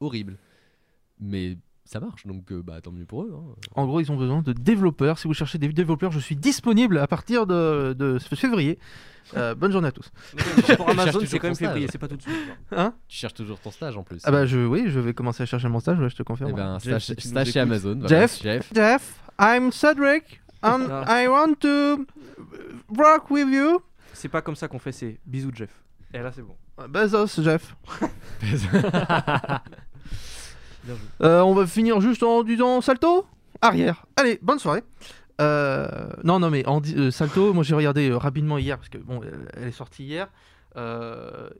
horrible. Mais ça marche, donc euh, bah, tant mieux pour eux. hein. En gros, ils ont besoin de développeurs. Si vous cherchez des développeurs, je suis disponible à partir de, de février. Euh, bonne journée à tous. Pour Amazon, c'est quand même ton stage. février, c'est pas tout de suite. Hein? Tu cherches toujours ton stage en plus. Ah bah je, oui, je vais commencer à chercher mon stage. ouais, je te confirme. Eh ben, Jeff, stage, si chez. Amazon. voilà, Jeff. Jeff. Jeff, I'm Cedric, and Ah. I want to work with you. C'est pas comme ça qu'on fait, c'est bisous Jeff. Et là, c'est bon. Bezos, Jeff. Joué. Euh, on va finir juste en disant salto arrière. Allez, bonne soirée. Euh, non, non, mais euh, salto, moi j'ai regardé rapidement hier parce que bon, elle, est sortie hier.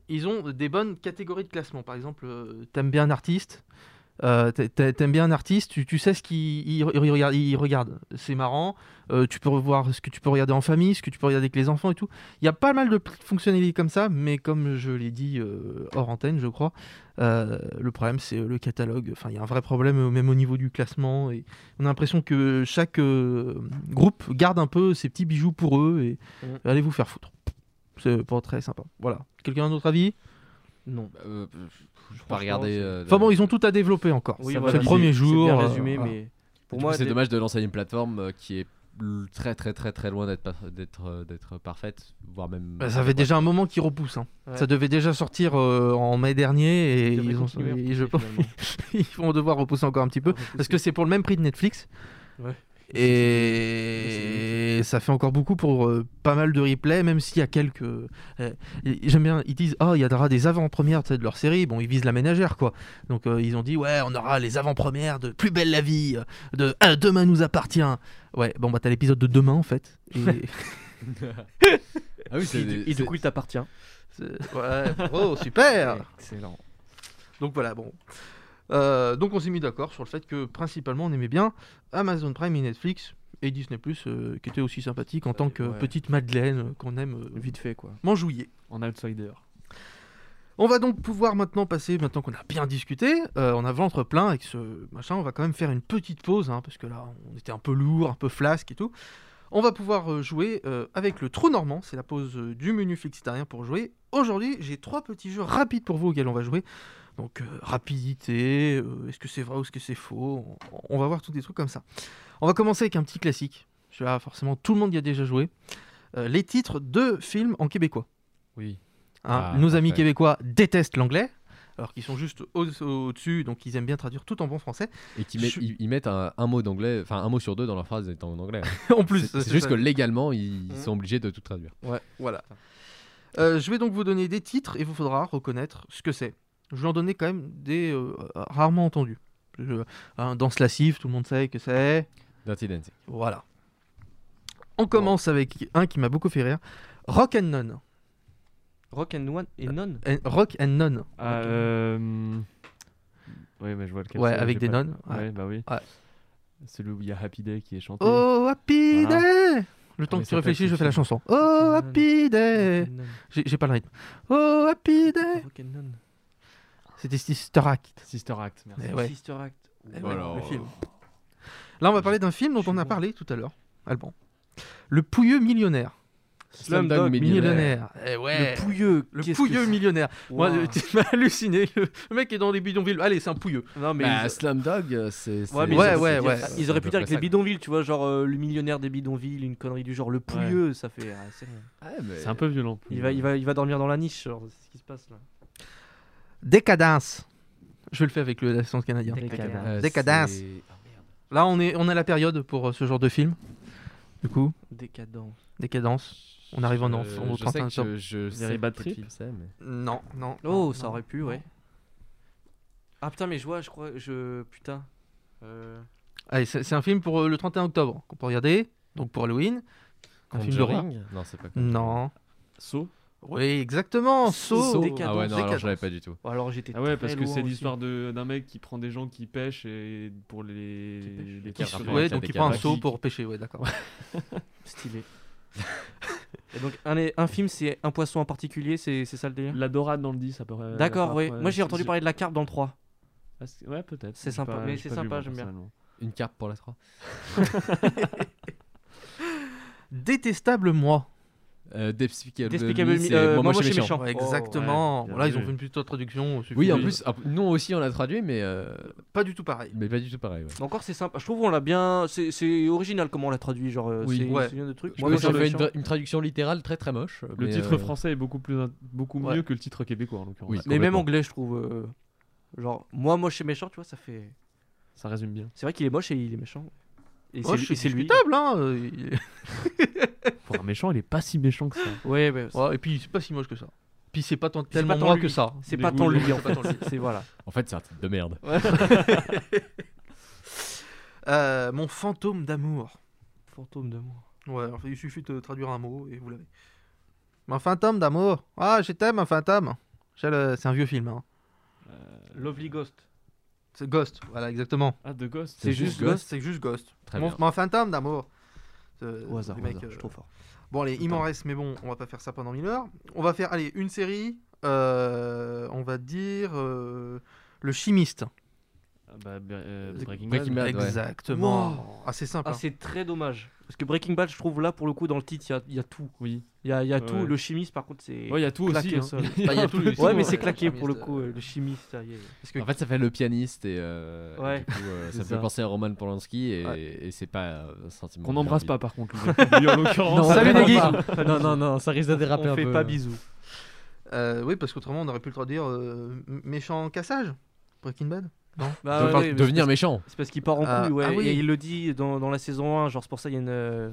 Ils ont des bonnes catégories de classement. Par exemple, t'aimes bien un artiste, euh, t'a- t'a- t'aimes bien un artiste, tu, tu sais ce qu'il il- il regarde. il regarde. C'est marrant. Euh, tu peux voir ce que tu peux regarder en famille, ce que tu peux regarder avec les enfants et tout. Il y a pas mal de fonctionnalités comme ça, mais comme je l'ai dit euh, hors antenne, je crois, euh, le problème c'est le catalogue. Enfin, il y a un vrai problème même au niveau du classement. Et on a l'impression que chaque euh, groupe garde un peu ses petits bijoux pour eux et Mhm. allez vous faire foutre. C'est pas très sympa. Voilà. Quelqu'un a un autre avis Non. Euh, pas regarder. c'est- euh, Enfin bon, ils ont tout à développer encore. Oui, c'est voilà, le premier c'est- jour. C'est bien euh, résumé, voilà. mais pour Du moi, coup, c'est dommage de lancer une plateforme euh, qui est très très très très loin d'être d'être euh, d'être parfaite, voire même. Bah, ça fait déjà un moment qu'ils repoussent. hein. Ouais. Ça devait déjà sortir euh, en mai dernier et Ils devraient ils, ont, continuer à et je repousser, pense ils vont devoir repousser encore un petit peu parce que c'est pour le même prix de Netflix. Ouais. Et ça fait encore beaucoup pour euh, pas mal de replays, même s'il y a quelques. euh, J'aime bien, ils disent Oh, il y aura des avant-premières de leur série. Bon, ils visent la ménagère, quoi. Donc, euh, ils ont dit Ouais, on aura les avant-premières de Plus belle la vie, de Ah, Demain nous appartient. Ouais, bon, bah, t'as l'épisode de demain, en fait. Et... Ah oui, c'est. Et du- et du coup, il t'appartient. ouais, oh, super Excellent. Donc voilà, bon. Euh, donc on s'est mis d'accord sur le fait que principalement on aimait bien Amazon Prime et Netflix et Disney Plus qui était aussi sympathique en tant que ouais. petite Madeleine euh, qu'on aime euh, Vite fait, quoi. manjouiller. En outsider. On va donc pouvoir maintenant passer, maintenant qu'on a bien discuté, euh, on a ventre plein avec ce machin, on va quand même faire une petite pause, hein, parce que là on était un peu lourd, un peu flasque et tout. On va pouvoir euh, jouer euh, avec le trou normand, c'est la pause euh, du menu flexitarien pour jouer. Aujourd'hui, j'ai trois petits jeux rapides pour vous auxquels on va jouer. Donc, euh, rapidité, euh, est-ce que c'est vrai ou est-ce que c'est faux on, on va voir tous des trucs comme ça. On va commencer avec un petit classique. Celui-là, forcément, tout le monde y a déjà joué. Euh, les titres de films en québécois. Oui. Hein, Ah, nos amis parfait. québécois détestent l'anglais, alors qu'ils sont juste au- au-dessus, donc ils aiment bien traduire tout en bon français. Et qu'ils mettent, Je- ils, ils mettent un, un mot d'anglais, enfin un mot sur deux dans leur phrase étant en anglais. hein. en plus, C'est- juste ça. que légalement, ils Mhm. sont obligés de tout traduire. Ouais, voilà. Euh, je vais donc vous donner des titres et vous faudra reconnaître ce que c'est. Je vais en donner quand même des euh, rarement entendus. Je- hein, Danse lascive, tout le monde sait que c'est. Dirty Dancing. Voilà. On commence avec un qui m'a beaucoup fait rire. Rock and None. Rock and One et None And- Rock and None. Ah, euh... Oui, mais je vois lequel. Ouais, avec des pas- nonnes, ouais. Ouais, bah oui. Ouais. Celui où il y a Happy Day qui est chanté. Oh, Happy Voilà. Day Le temps Comment que tu réfléchis, je fais la chanson. Oh, Happy Day. J'ai j'ai pas le rythme. Oh, Happy Day Rock and None. C'était Sister Act. Sister Act, merci. Eh ouais. Sister Act. Eh Oh ouais, là le film. Là, on va parler d'un film dont on a parlé tout à l'heure. Alban. Le pouilleux millionnaire. Slumdog Millionnaire. Eh ouais. Le pouilleux. Le pouilleux millionnaire. Moi, tu m'as halluciné. Le, mec est dans les bidonvilles. Allez, c'est un pouilleux. Non, mais. Bah, ils- Slumdog, euh, c'est. Ouais, mais c'est- Ouais, ouais, ils auraient pu dire avec les bidonvilles, tu vois, genre euh, le millionnaire des bidonvilles, une connerie du genre le pouilleux, ça fait. c'est- Ouais, mais- C'est un peu violent. il, va, il, va, il va dormir dans la niche, genre, c'est ce qui se passe là. Décadence. Je le fais avec le l'accent canadien. Décadence. Euh, Décadence. Ah. Là, on est, on à la période pour euh, ce genre de film. Du coup, Décadence. décadence. On arrive en enfant au je sais 31 que octobre. je, je sais Bad quel Trip film c'est, mais... Non, non. Oh, non, ça non, aurait pu, ouais. Ah putain, mais je vois, je crois, je. Putain. Euh, Allez, c'est c'est un film pour euh, le 31 octobre qu'on peut regarder. Donc pour Halloween. Un film d'horreur. Conjuring Non, c'est pas Conjuring. Non. Saut? Oui, exactement. Saut. Saut. Ah ouais, non, alors je l'avais pas du tout. alors j'étais. Ah ouais, parce que c'est l'histoire de- d'un mec qui prend des gens qui pêchent et pour les. les Qui Ouais, donc il prend un saut pour pêcher. Ouais, d'accord. Stylé. Et donc, un, un film, c'est un poisson en particulier, c'est c'est ça le délire? La dorade dans le 10, à peu près. D'accord, oui. Moi j'ai entendu C'est- parler de la carpe dans le 3. Ah, Ouais, peut-être. C'est sympa, pas- mais c'est sympa, j'aime bien. Une carte pour la 3. Détestable moi. Euh, Despicable, Despicable Me, euh, Moi, Moi, Moche et Moche et Méchant. Méchant. Ouais, exactement. ouais, Voilà, ils ont fait une petite traduction. Oui, en plus, ah, nous aussi on l'a traduit, mais, euh, Pas du tout pareil. mais pas du tout pareil. ouais. Mais Encore c'est sympa. Je trouve on l'a bien. C'est c'est original comment on l'a traduit. Genre, euh, Oui. c'est Ouais. c'est bien de trucs. Je Moi, moi, qu'on j'ai fait une, traduction littérale très très moche. Le mais, titre euh, français est beaucoup, plus, in- beaucoup Ouais. mieux que le titre québécois en l'occurrence. Oui. Mais même anglais, je trouve. euh, Genre, moi, moche et méchant, tu vois, ça fait. Ça résume bien. C'est vrai qu'il est moche et il est méchant. Et Oh, c'est- lui. hein. euh, il- Pour un méchant, il est pas si méchant que ça. Ouais, ouais. Ouais, et puis c'est pas si moche que ça. Puis c'est pas tant- tellement moins que ça. C'est pas tant lui en fait. C'est voilà. En fait, c'est un titre de merde. Euh, mon fantôme d'amour. Fantôme d'amour. Ouais, alors, il suffit de traduire un mot et vous l'avez. Mon fantôme d'amour. Ah, je t'aime, un fantôme. C'est le- c'est un vieux film. Hein. Lovely Ghost. C'est Ghost, voilà, exactement. Ah, The Ghost. C'est juste Ghost. C'est juste Ghost. Très bien. mon fantôme d'amour. Euh, Au hasard, au mec, hasard, je euh, suis trop fort. Bon, allez, il m'en reste, mais bon, on va pas faire ça pendant mille heures. On va faire, allez, une série. euh, on va dire euh, Le Chimiste. Ah bah, euh, C'est- Breaking, Breaking Bad. Bad. ouais. Exactement. Ah, c'est simple. Ah, hein. c'est très dommage. Parce que Breaking Bad, je trouve là, pour le coup, dans le titre, il y a- il y, a tout. Oui. Il y a, il y a Ouais, tout. Le chimiste, par contre, c'est. Ouais, il y a tout claqué aussi. hein. Bah, y a tout, Ouais, mais c'est euh, claqué pour le coup. euh, euh, Le chimiste, ça y est. Parce que En fait, ça fait le pianiste et, euh, Ouais. du coup, euh, ça fait penser à Roman Polanski et, Ouais. et c'est pas euh, un sentiment. Qu'on n'embrasse pas de- par contre. lui. En l'occurrence. Non, Salut, pas. Non, non, non, ça risque de déraper On un fait peu. pas bisous. Euh, oui, parce qu'autrement, on aurait pu le traduire euh, m- méchant cassage. Breaking Bad. Bah, De- ouais, devenir méchant. C'est parce qu'il part en Ah, couille, ouais. ah oui. Et il le dit dans, dans la saison 1. Genre, c'est pour ça qu'il y a une. euh,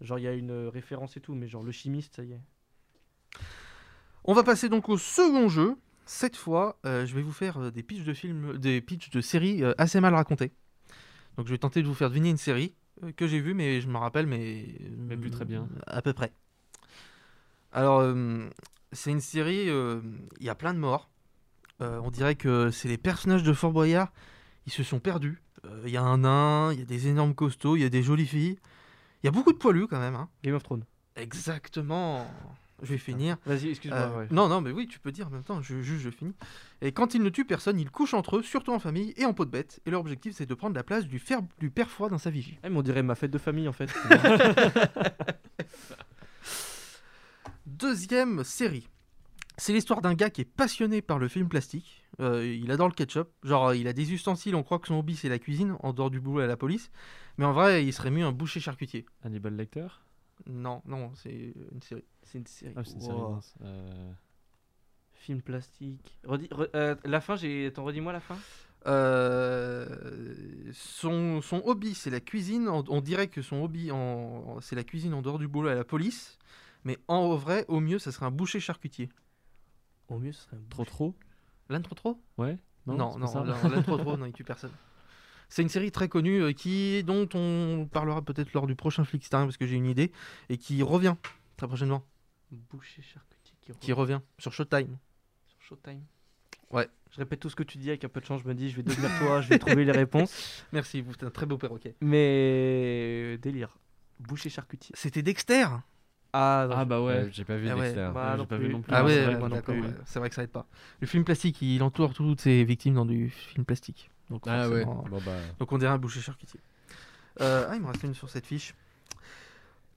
Genre, il y a une euh, référence et tout. Mais genre, le chimiste, ça y est. On va passer donc au second jeu. Cette fois, euh, je vais vous faire euh, des pitchs de films, des pitchs de séries euh, assez mal racontés. Donc, je vais tenter de vous faire deviner une série euh, que j'ai vue, mais je me rappelle, mais Mais plus très bien. à peu près. Alors, euh, c'est une série. euh, Il y a plein de morts. Euh, on dirait que c'est les personnages de Fort Boyard. Ils se sont perdus. Euh, Il y a un nain, il y a des énormes costauds, il y a des jolies filles. Il y a beaucoup de poilus quand même. hein. Game of Thrones. Exactement. je vais finir. Vas-y, excuse-moi. Euh, ouais. Non, non, mais oui, tu peux dire en même temps, je, je finis. Et quand ils ne tuent personne, ils couchent entre eux, surtout en famille et en peau de bête. Et leur objectif, c'est de prendre la place du, fer, du père froid dans sa vigie. Ah, mais on dirait ma fête de famille en fait. Deuxième série. C'est l'histoire d'un gars qui est passionné par le film plastique. Euh, il adore le ketchup. Genre, euh, il a des ustensiles, on croit que son hobby c'est la cuisine, en dehors du boulot à la police. Mais en vrai, il serait mieux un boucher charcutier. Hannibal Lecter? Non, non, c'est une série. C'est une série. Ah, c'est une série. Wow. mince. Euh, Film plastique. Redis- re- euh, la fin, j'ai. Attends, redis-moi la fin. Euh, son, son hobby, c'est la cuisine. On, on dirait que son hobby, en, en- c'est la cuisine en dehors du boulot à la police. Mais en vrai, au mieux, ça serait un boucher charcutier. Au mieux, ce serait un Trop trop L'un trop trop? Ouais Non, Non, non, l'un- trop trop, non, il tue personne. C'est une série très connue euh, qui, dont on parlera peut-être lors du prochain Flixstar parce que j'ai une idée et qui revient très prochainement. Boucher charcutier qui, Qui revient sur Showtime. sur Showtime. Ouais. Je répète tout ce que tu dis avec un peu de chance. Je me dis, je vais devenir toi, je vais trouver les réponses. Merci, vous êtes un très beau perroquet. Mais délire. Boucher charcutier. C'était Dexter. Ah, non, Ah bah ouais. Euh, J'ai pas vu Ah ouais. Bah, Ouais, non j'ai pas plus. vu non plus. Ah ouais, c'est vrai, que ça aide pas. Le film plastique, il entoure toutes ses victimes dans du film plastique. Donc, Ah ouais. Bon bah. Donc on dirait un boucher charcutier. Euh, ah, il me reste une sur cette fiche.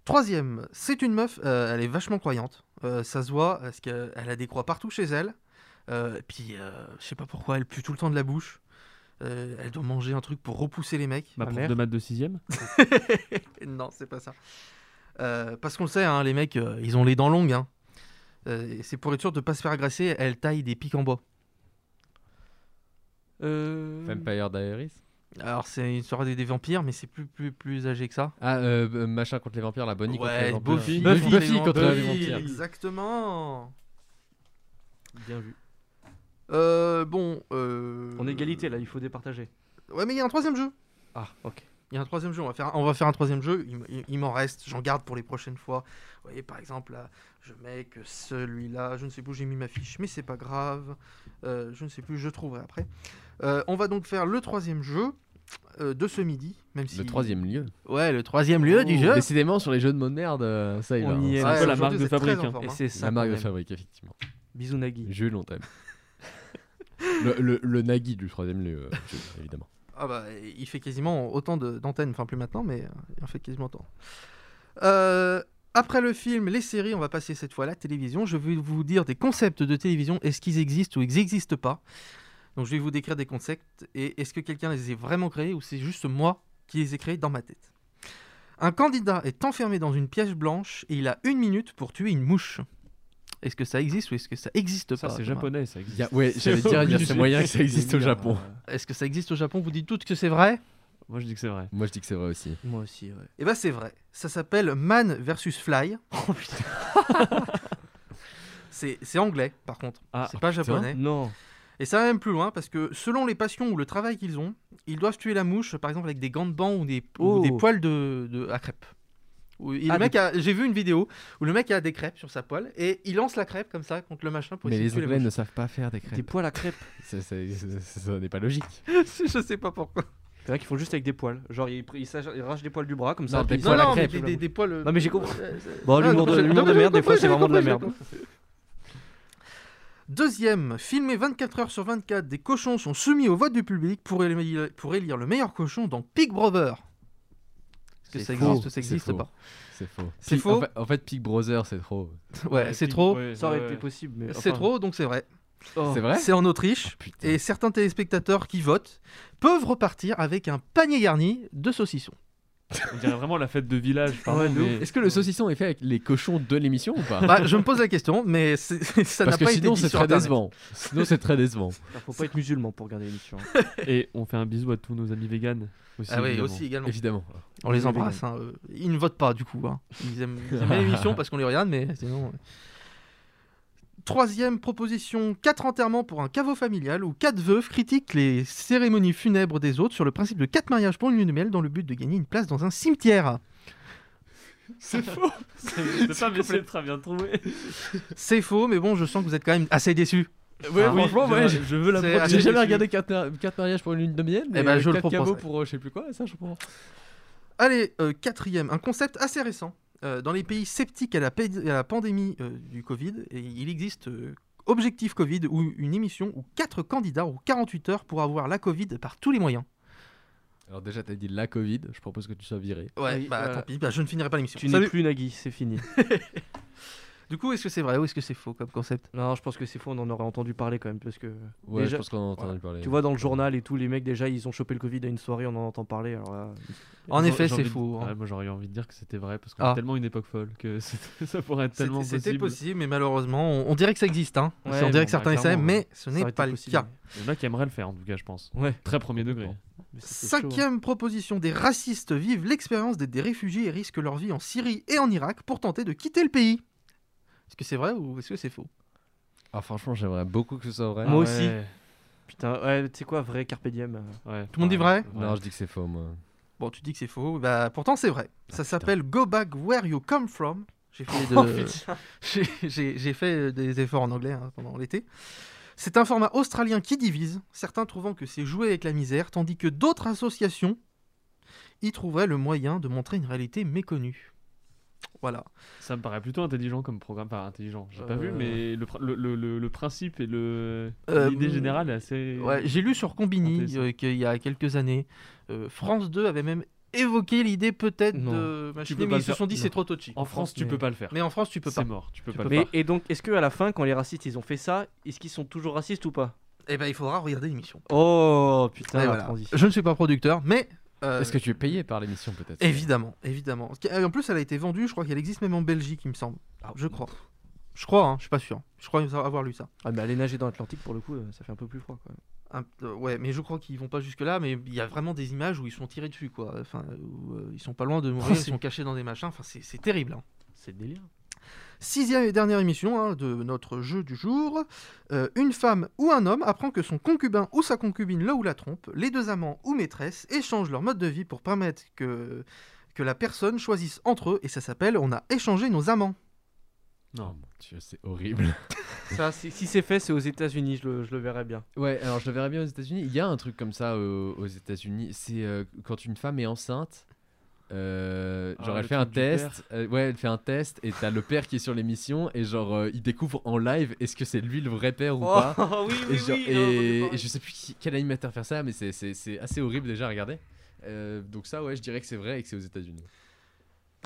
Troisième, c'est une meuf, euh, elle est vachement croyante. Euh, ça se voit parce qu'elle a des croix partout chez elle. Euh, et puis, euh, je sais pas pourquoi, elle pue tout le temps de la bouche. Euh, elle doit manger un truc pour repousser les mecs. Ma Ma prof mère. de maths de 6ème non, c'est pas ça. Euh, parce qu'on le sait, hein, les mecs, euh, ils ont les dents longues. hein. Euh, c'est pour être sûr de pas se faire agresser, elle taille des pics en bois. Euh... Vampire Diaries Alors, c'est une histoire des, des vampires, mais c'est plus, plus, plus âgé que ça. Ah, machin contre les vampires, la Bonnie contre les Ouais, vampires. Buffy, Buffy, Buffy, Buffy contre les vampires. Exactement. Bien vu. Euh, bon. Euh... En égalité là, il faut départager. Ouais, mais il y a un troisième jeu. Ah, ok. Il y a un troisième jeu. On va faire, on va faire un troisième jeu. Il, m- il- il m'en reste. J'en garde pour les prochaines fois. Vous voyez, par exemple, là, je mets que celui-là. Je ne sais plus où j'ai mis ma fiche, mais c'est pas grave. Euh, je ne sais plus. Je trouverai après. Euh, on va donc faire le troisième jeu euh, de ce midi, même si. Le troisième lieu. Ouais, le troisième lieu du jeu. Décidément, sur les jeux de mots de merde, ça va. Y est. C'est un peu la marque de fabrique. en hein. forme, Et c'est ça. La marque de fabrique, effectivement. Bisous Nagui. Jules, on t'aime. le, le, le Nagui du troisième lieu, évidemment. Ah bah, il fait quasiment autant d'antennes, enfin plus maintenant, mais euh, il en fait quasiment autant. Euh, après le film, les séries, on va passer cette fois à la télévision. Je vais vous dire des concepts de télévision, est-ce qu'ils existent ou ils n'existent pas? Donc je vais vous décrire des concepts, et est-ce que quelqu'un les a vraiment créés ou c'est juste moi qui les ai créés dans ma tête? Un candidat est enfermé dans une pièce blanche et il a une minute pour tuer une mouche. Est-ce que ça existe ou est-ce que ça existe Ça, pas c'est japonais, ça existe. Il y a- ouais, j'allais C'est dire, il y a ces moyens que ça existe au Japon. Est-ce que ça existe au Japon? Vous dites toutes que c'est vrai? Moi, je dis que c'est vrai. Moi, je dis que c'est vrai aussi. Moi aussi, ouais. Eh ben c'est vrai. Ça s'appelle Man versus Fly. Oh putain. C'est c'est anglais par contre. Ah, c'est pas japonais. Non. Et ça va même plus loin parce que selon les passions ou le travail qu'ils ont, ils doivent tuer la mouche par exemple avec des gants de banc ou des, ou Oh. des poils de, de- à crêpes. Où- et Ah, le mec a- J'ai vu une vidéo où le mec a des crêpes sur sa poêle et il lance la crêpe comme ça contre le machin pour Mais les Anglais la ne savent pas faire des Des crêpes. poils à crêpes. Ça, ça- ça- ça n'est pas logique. Je sais pas pourquoi. C'est vrai qu'ils font juste avec des poils. Genre, ils, ils, ils arrachent des poils du bras comme ça. Non, des Non, poils à non, mais crêpes, des, des- des poils. euh, Non, mais j'ai compris. euh, euh, Bon, ah, l'humour de- merde, des fois, c'est vraiment de la merde. Deuxième, filmé 24 heures sur 24, des cochons sont soumis au vote du public pour élire, pour élire le meilleur cochon dans Pig Brother. Est-ce que C'est ça faux. existe ou ça existe pas C'est faux. C'est faux En fait, en fait, Pig Brother, c'est trop. Ouais, c'est trop. Ouais, Ça aurait ouais, été possible, mais. C'est enfin- trop, donc c'est vrai. Oh. C'est vrai C'est en Autriche. Oh, putain. Et certains téléspectateurs qui votent peuvent repartir avec un panier garni de saucissons. On dirait vraiment la fête de village. Ouais, mais- Est-ce que le saucisson est fait avec les cochons de l'émission ou pas? Bah, je me pose la question, mais ça n'a que pas été sinon, dit c'est sur très Internet. décevant. Sinon, c'est très décevant. Ah, Faut pas être musulman pour regarder l'émission. Et on fait un bisou à tous nos amis véganes. Aussi, Ah oui, évidemment. aussi également. Évidemment. On les embrasse. hein, Ils ne votent pas du coup. hein. Ils aiment, l'émission parce qu'on les regarde, mais sinon. Troisième proposition, quatre enterrements pour un caveau familial où quatre veuves critiquent les cérémonies funèbres des autres sur le principe de quatre mariages pour une lune de miel dans le but de gagner une place dans un cimetière. C'est faux. C'est pas, mais c'est très bien trouvé. C'est faux, mais bon, je sens que vous êtes quand même assez déçus. Ouais, Ah, franchement, je, ouais, je, je veux la J'ai jamais déçu. regardé 4 mariages pour une lune de miel, mais Eh ben, je le quatre propose, caveaux ouais. pour euh, je sais plus quoi, ça je comprends. Allez, euh, quatrième, un concept assez récent. Euh, dans les pays sceptiques à la, pé- à la pandémie euh, du Covid, et il existe euh, Objectif Covid, ou une émission où quatre candidats ont 48 heures pour avoir la Covid par tous les moyens. Alors déjà, t'as dit la Covid, je propose que tu sois viré. Ouais, Oui, bah voilà. tant pis, bah, je ne finirai pas l'émission. Tu n'es Salut. plus Nagui, c'est fini. Du coup, est-ce que c'est vrai ou est-ce que c'est faux comme concept? Non, je pense que c'est faux, on en aurait entendu parler quand même. Parce que Ouais, déjà, je pense qu'on en a entendu parler. tu vois, dans le journal et tout, les mecs déjà ils ont chopé le Covid à une soirée, on en entend parler. Alors là, En effet, c'est de- faux. hein. Ouais, moi j'aurais eu envie de dire que c'était vrai parce que Ah. c'est tellement une époque folle que ça pourrait être tellement C'était c'était possible. possible, mais malheureusement, on, on dirait que ça existe. Hein. Ouais, on dirait bon, que certains bah, essaient, clairement, mais ce n'est pas le possible. cas. Il y en a qui aimeraient le faire en tout cas, je pense. Ouais. Très premier degré. Chaud, hein. Cinquième proposition, des racistes vivent l'expérience d'être des réfugiés et risquent leur vie en Syrie et en Irak pour tenter de quitter le pays. Est-ce que c'est vrai ou est-ce que c'est faux? Ah, franchement, j'aimerais beaucoup que ce soit vrai. Moi aussi. Putain, ouais, tu sais quoi, vrai Carpe Diem. euh, ouais, Tout le monde dit vrai? Non, je dis que c'est faux, moi. Bon, tu dis que c'est faux, bah pourtant c'est vrai. Ah, Ça s'appelle Go Back Where You Come From. J'ai fait, de- j'ai- j'ai- j'ai fait des efforts en anglais hein, pendant l'été. C'est un format australien qui divise, certains trouvant que c'est jouer avec la misère, tandis que d'autres associations y trouveraient le moyen de montrer une réalité méconnue. Voilà. Ça me paraît plutôt intelligent comme programme. Enfin, intelligent, j'ai pas vu, Euh. mais le, pr- le, le, le- le principe et Euh, l'idée générale est assez. Ouais, j'ai lu sur Combini euh, qu'il y a quelques années, euh, France 2 avait même évoqué l'idée peut-être Non. de machiner, mais ils se sont dit c'est trop touchy. En France, tu mais- peux pas le faire. Mais en France, tu peux pas. C'est mort, tu peux Tu pas peux Mais, faire. et donc, est-ce que à la fin, quand les racistes ils ont fait ça, est-ce qu'ils sont toujours racistes ou pas? Eh ben, il faudra regarder l'émission. Oh putain, la voilà. transition. Je ne suis pas producteur, mais euh, Est-ce que tu es payé par l'émission, peut-être? Évidemment, évidemment. En plus, elle a été vendue. Je crois qu'elle existe même en Belgique, il me semble. Ah, je crois. Je crois, hein, je suis pas sûr. Je crois avoir lu ça. Ah, mais aller nager dans l'Atlantique pour le coup, euh, ça fait un peu plus froid quoi. Un- euh, ouais, mais je crois qu'ils vont pas jusque là. Mais il y a vraiment des images où ils sont tirés dessus, quoi. Enfin, où, euh, ils sont pas loin de mourir. ils c'est- sont cachés dans des machins. Enfin, c'est terrible. hein. C'est le délire. Sixième et dernière émission hein, de notre jeu du jour. Euh, une femme ou un homme apprend que son concubin ou sa concubine le ou la trompe. Les deux amants ou maîtresses échangent leur mode de vie pour permettre que, que la personne choisisse entre eux. Et ça s'appelle On a échangé nos amants. Non, mon Dieu, c'est horrible. Ça, si, si c'est fait, c'est aux États-Unis, je le, je le verrais bien. Ouais, alors je le verrais bien aux États-Unis. Il y a un truc comme ça euh, aux États-Unis. C'est euh, quand une femme est enceinte. Euh, Ah, genre le elle fait un test, euh, ouais elle fait un test et t'as le père qui est sur l'émission et genre euh, il découvre en live est-ce que c'est lui le vrai père ou pas Oh, oui, et, oui, genre- oui, et- non, je sais plus qui- quel animateur faire ça mais c'est- c'est c'est assez horrible déjà à regarder Euh, donc ça ouais je dirais que c'est vrai et que c'est aux États-Unis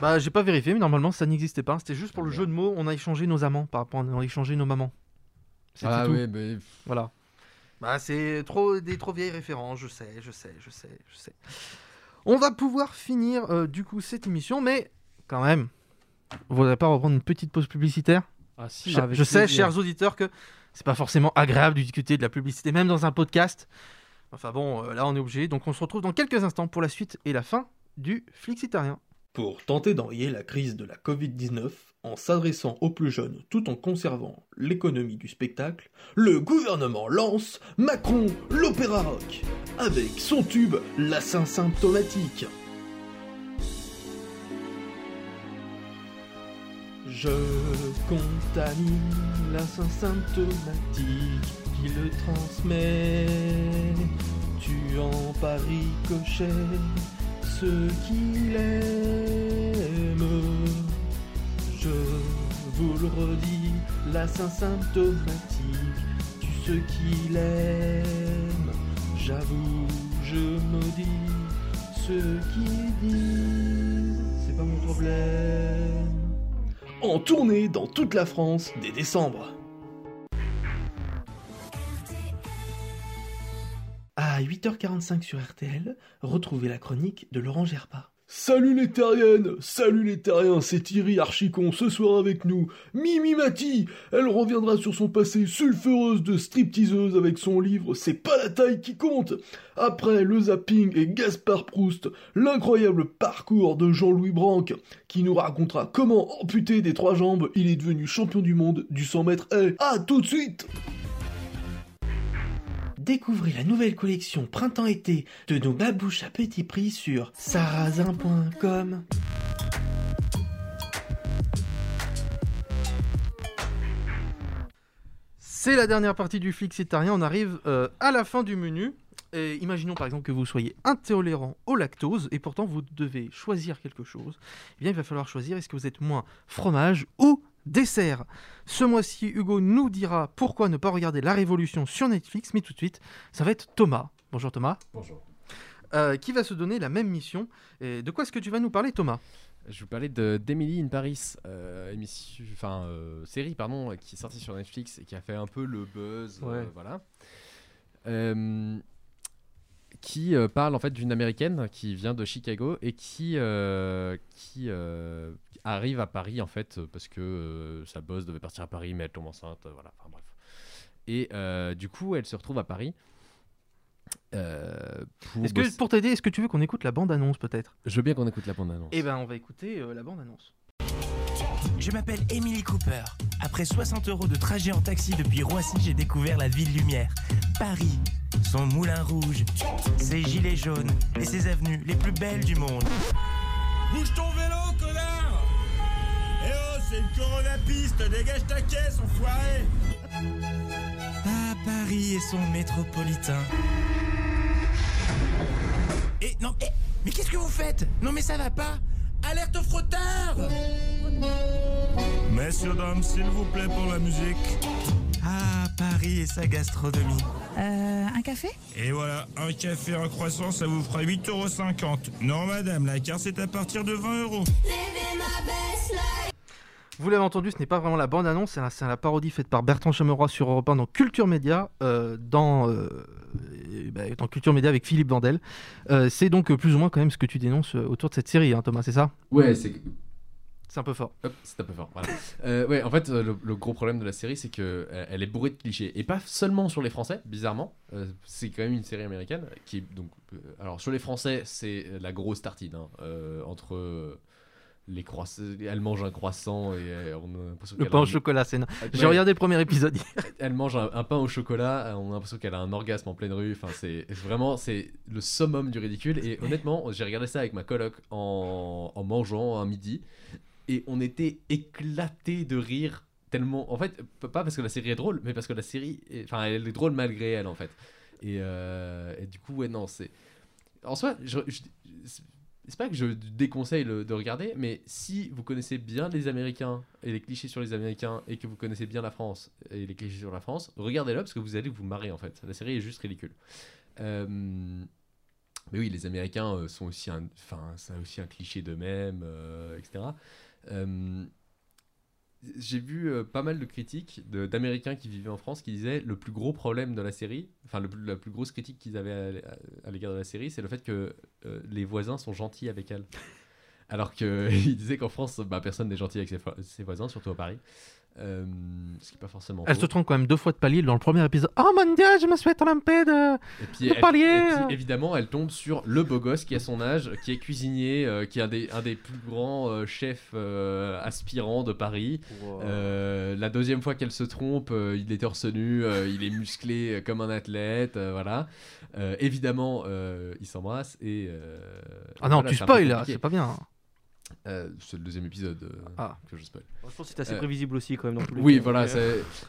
Bah, j'ai pas vérifié, mais normalement ça n'existait pas. C'était juste pour Ah, le merde. jeu de mots. On a échangé nos amants par rapport à on a échangé nos mamans. Ah tout. ouais mais Voilà. Bah, c'est trop des trop vieilles références, je sais, je sais, je sais, je sais. On va pouvoir finir euh, du coup cette émission, mais quand même, vous voudrez pas reprendre une petite pause publicitaire Ah si. Je, sais, plaisir. chers auditeurs, que c'est pas forcément agréable de discuter de la publicité, même dans un podcast. Enfin bon, euh, là on est obligé, donc on se retrouve dans quelques instants pour la suite et la fin du Flixitarien. Pour tenter d'enrayer la crise de la Covid-19 en s'adressant aux plus jeunes tout en conservant l'économie du spectacle, le gouvernement lance Macron l'opéra rock avec son tube L'assin symptomatique. Je contamine l'assin symptomatique qui le transmet, tuant par ricochet ceux qui l'aiment. Je vous le redis, l'assin symptomatique tue ceux qui l'aiment. J'avoue, je maudis ceux qui disent c'est pas mon problème. En tournée dans toute la France dès décembre. À 8h45 sur RTL, retrouvez la chronique de Laurent Gerpa. Salut les terriennes Salut les terriens, c'est Thierry Archicon ce soir avec nous. Mimi Mati, elle reviendra sur son passé sulfureuse de stripteaseuse avec son livre C'est pas la taille qui compte. Après le zapping et Gaspard Proust, l'incroyable parcours de Jean-Louis Branc qui nous racontera comment amputé des trois jambes, il est devenu champion du monde du 100 mètres haies. À tout de suite Découvrez la nouvelle collection printemps-été de nos babouches à petit prix sur sarrasin.com. C'est la dernière partie du Flixitarien, on arrive euh, à la fin du menu. Imaginons par exemple que vous soyez intolérant au lactose et pourtant vous devez choisir quelque chose. Eh bien, il va falloir choisir est-ce que vous êtes moins fromage ou dessert. Ce mois-ci, Hugo nous dira pourquoi ne pas regarder La Révolution sur Netflix, mais tout de suite, ça va être Thomas. Bonjour Thomas. Bonjour. Euh, qui va se donner la même mission. Et de quoi est-ce que tu vas nous parler, Thomas? Je vais vous parler de d'Emily in Paris, euh, émission, enfin euh, série pardon, qui est sortie sur Netflix et qui a fait un peu le buzz, Ouais. voilà. Qui parle en fait d'une américaine qui vient de Chicago et qui qui arrive à Paris en fait parce que euh, sa boss devait partir à Paris mais elle tombe enceinte, euh, voilà. Enfin bref. Et euh, du coup, elle se retrouve à Paris. euh, pour Est-ce que bosser- pour t'aider, est-ce que tu veux qu'on écoute la bande-annonce peut-être? Je veux bien qu'on écoute la bande-annonce. Eh ben, on va écouter euh, la bande-annonce. Je m'appelle Emily Cooper. Après 60 euros de trajet en taxi depuis Roissy, j'ai découvert la ville lumière. Paris, son moulin rouge, ses gilets jaunes et ses avenues les plus belles du monde. Bouge ton vélo, c'est une corona piste, dégage ta caisse, enfoiré Ah, Paris et son métropolitain. Et non, eh, mais qu'est-ce que vous faites? Non, mais ça va pas Alerte au frotteur Messieurs, dames, s'il vous plaît pour la musique. Ah, Paris et sa gastronomie. Euh, un café? Et voilà, un café, un croissant, ça vous fera 8,50€. Non, madame, la carte c'est à partir de 20 euros. Vous l'avez entendu, ce n'est pas vraiment la bande-annonce, c'est la, parodie faite par Bertrand Chameroy sur Europe 1 dans Culture Média, euh, dans, euh, ben, dans Culture Média avec Philippe Vandel. Euh, c'est donc plus ou moins quand même ce que tu dénonces autour de cette série, hein, Thomas, c'est ça? Ouais, c'est C'est un peu fort. C'est un peu fort. Voilà. Ouais, en fait, le, le gros problème de la série, c'est que euh, elle est bourrée de clichés et pas seulement sur les Français, bizarrement. C'est quand même une série américaine qui, donc, alors sur les Français, c'est la grosse tartine hein, entre les croissants. Elle mange un croissant et euh, on a l'impression Le pain a au chocolat, c'est. Ouais. J'ai regardé le premier épisode. Elle mange un, un pain au chocolat, euh, on a l'impression qu'elle a un orgasme en pleine rue. Enfin, c'est vraiment c'est le summum du ridicule. Et honnêtement, j'ai regardé ça avec ma coloc en, en mangeant un midi, et on était éclatés de rire tellement. En fait, pas parce que la série est drôle, mais parce que la série, est- enfin, elle est drôle malgré elle en fait. Et, euh, et du coup, ouais, non, c'est en soi, je, je- c'est- pas que je déconseille le- de regarder, mais si vous connaissez bien les Américains et les clichés sur les Américains et que vous connaissez bien la France et les clichés sur la France, regardez-le parce que vous allez vous marrer en fait. La série est juste ridicule. Euh, mais oui, les Américains euh, sont aussi un, enfin, c'est aussi un cliché d'eux-mêmes, euh, etc. j'ai vu euh, pas mal de critiques d'Américains qui vivaient en France qui disaient le plus gros problème de la série, enfin la plus grosse critique qu'ils avaient à, l'égard de la série, c'est le fait que euh, les voisins sont gentils avec elle. Alors qu'ils disaient qu'en France, bah, personne n'est gentil avec ses voisins, surtout à Paris. Euh, ce qui n'est pas forcément Elle faux. se trompe quand même deux fois de palier dans le premier épisode. Oh mon dieu, je me suis trompé de, Et puis, de elle- palier. et puis, évidemment, elle tombe sur le beau gosse qui a son âge, qui est cuisinier, euh, qui est un des, un des plus grands euh, chefs euh, aspirants de Paris. Euh, la deuxième fois qu'elle se trompe, euh, il est torse nu, euh, il est musclé comme un athlète, euh, voilà. Euh, évidemment, euh, ils s'embrassent et. euh, Ah non, voilà, tu spoil là, c'est pas bien. Euh, c'est le deuxième épisode euh, Ah. que je spoil. Je pense que c'est assez Euh, prévisible aussi quand même dans tous les oui, cas, voilà.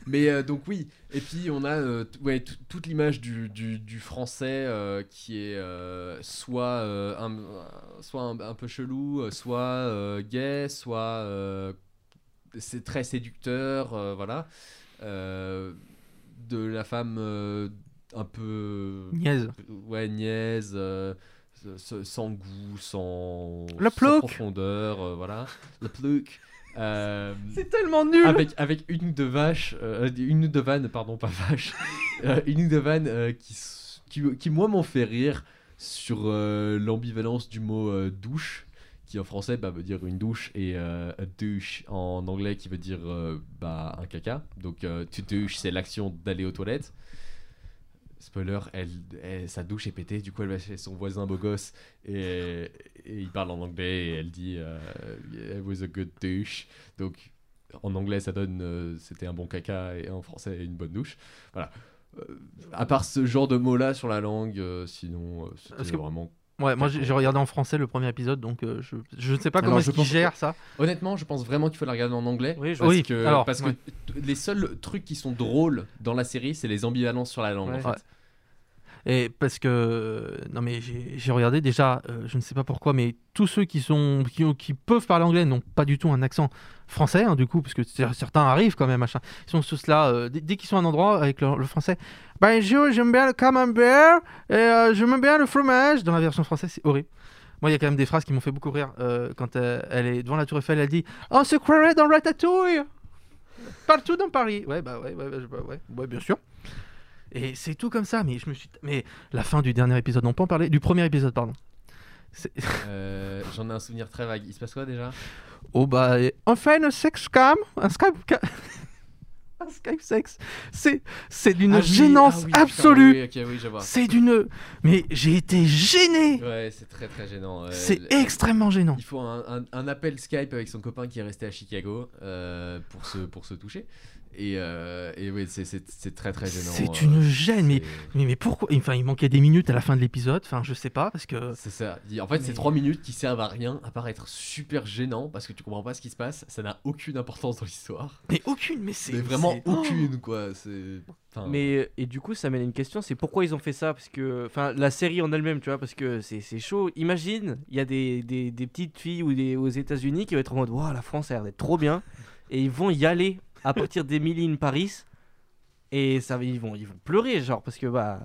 Mais euh, donc oui. Et puis on a euh, ouais, toute l'image du, du, du français euh, qui est euh, soit, euh, un, soit un, un peu chelou, soit euh, gay, soit euh, c'est très séducteur, euh, voilà. Euh, de la femme euh, un peu Niaise. Ouais, niaise. Sans goût, sans, Le sans plouc. profondeur, euh, voilà. Le plouc. Euh, C'est tellement nul. avec, avec une de vache, euh, une de vanne, pardon, pas vache, une de vanne euh, qui, qui, qui, moi, m'ont fait rire sur l'ambivalence du mot douche, qui en français bah, veut dire une douche, et a douche en anglais qui veut dire bah, un caca. Donc, to douche, c'est l'action d'aller aux toilettes. Spoiler, elle, elle- sa douche est pétée, du coup elle va chez son voisin beau gosse et, et il parle en anglais et elle dit euh, It was a good douche. Donc en anglais ça donne euh, c'était un bon caca et en français une bonne douche. Voilà. Euh, à part ce genre de mots là sur la langue, euh, sinon c'était vraiment. Ouais, moi j'ai regardé en français le premier épisode, donc euh, je, je ne sais pas Alors, comment pense- gèrent ça. Honnêtement, je pense vraiment qu'il faut la regarder en anglais. Oui, je- parce oui, que, alors, parce que ouais. les seuls trucs qui sont drôles dans la série, c'est les ambivalences sur la langue. Ouais. En fait. Ouais. Et parce que, non mais j'ai regardé déjà, euh, je ne sais pas pourquoi, mais tous ceux qui, sont, qui, qui peuvent parler anglais n'ont pas du tout un accent français, hein, du coup, parce que certains arrivent quand même, machin. Ils sont tous là, euh, dès, qu'ils sont à un endroit avec le, français, bonjour, j'aime bien le camembert, et euh, j'aime bien le fromage. Dans la version française, c'est horrible. Moi, il y a quand même des phrases qui m'ont fait beaucoup rire. euh, quand euh, elle est devant la Tour Eiffel, elle dit On se croirait dans Ratatouille Partout dans Paris. Ouais, bah ouais, ouais, ouais, bah ouais, ouais, bien sûr. Et c'est tout comme ça, mais je me suis. Mais la fin du dernier épisode, on peut en parler? Du premier épisode, pardon. Euh, J'en ai un souvenir très vague. Il se passe quoi déjà? Oh bah, on fait un sex cam Un Skype. un Skype sex. C'est c'est d'une Ah oui, gênance ah oui, absolue. oui, ok, oui, je vois. C'est d'une. Mais j'ai été gêné. Ouais, c'est très très gênant. euh, C'est l- extrêmement gênant. Il faut un, un- un appel Skype avec son copain qui est resté à Chicago euh, pour, se, pour se toucher. Et, euh, et oui, c'est- c'est c'est très très gênant. C'est euh, une gêne, mais, c'est- mais, mais pourquoi Enfin, il manquait des minutes à la fin de l'épisode. Enfin, je sais pas, parce que. C'est ça. En fait, c'est Mais- trois minutes qui servent à rien, à part être super gênant parce que tu comprends pas ce qui se passe. Ça n'a aucune importance dans l'histoire. Mais aucune, mais c'est. Mais vraiment c'est- aucune, quoi. C'est. enfin, Mais et du coup, ça mène à une question, c'est pourquoi ils ont fait ça Parce que, enfin, la série en elle-même, tu vois, parce que c'est c'est chaud. Imagine, il y a des, des, des petites filles ou des, aux États-Unis qui vont être en mode, waouh, la France a l'air d'être trop bien, et ils vont y aller à partir d'Emily in Paris, et ça, ils vont, ils vont pleurer, genre, parce que bah,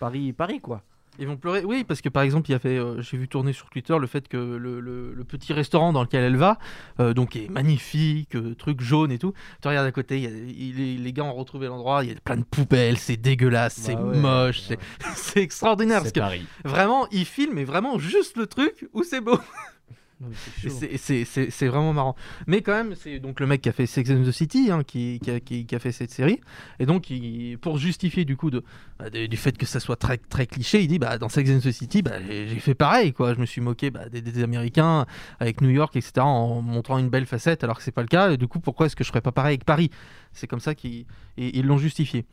Paris, Paris, quoi. Ils vont pleurer. Oui, parce que par exemple, il y a fait, euh, j'ai vu tourner sur Twitter le fait que le, le- le petit restaurant dans lequel elle va, euh, donc est magnifique, euh, truc jaune et tout. Tu regardes à côté, y a- les, les gars ont retrouvé l'endroit, il y a plein de poubelles, c'est dégueulasse, c'est Bah ouais, moche, c'est- c'est extraordinaire. Parce c'est que Paris. vraiment, ils filment, mais vraiment juste le truc où c'est beau. C'est vraiment marrant. Mais quand même, c'est donc le mec qui a fait Sex and the City hein, qui, qui a, qui- qui a fait cette série. Et donc, il- pour justifier du coup de, bah, de- du fait que ça soit très, très cliché, il dit bah, dans Sex and the City, bah, j'ai fait pareil. Quoi. Je me suis moqué bah, des, des Américains avec New York, etc., en montrant une belle facette, alors que c'est pas le cas. Et du coup, pourquoi est-ce que je ferais pas pareil avec Paris? C'est comme ça qu'ils ils l'ont justifié.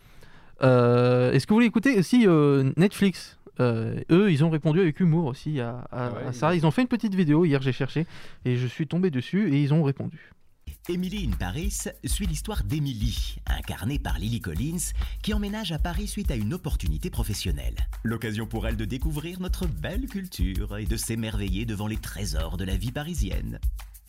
Euh, Est-ce que vous voulez écouter aussi euh, Netflix? Euh, eux, ils ont répondu avec humour aussi à, à- Ah ouais, à ça. Ils ont fait une petite vidéo hier, j'ai cherché et je suis tombé dessus et ils ont répondu. Emily in Paris suit l'histoire d'Emily, incarnée par Lily Collins, qui emménage à Paris suite à une opportunité professionnelle. L'occasion pour elle de découvrir notre belle culture et de s'émerveiller devant les trésors de la vie parisienne.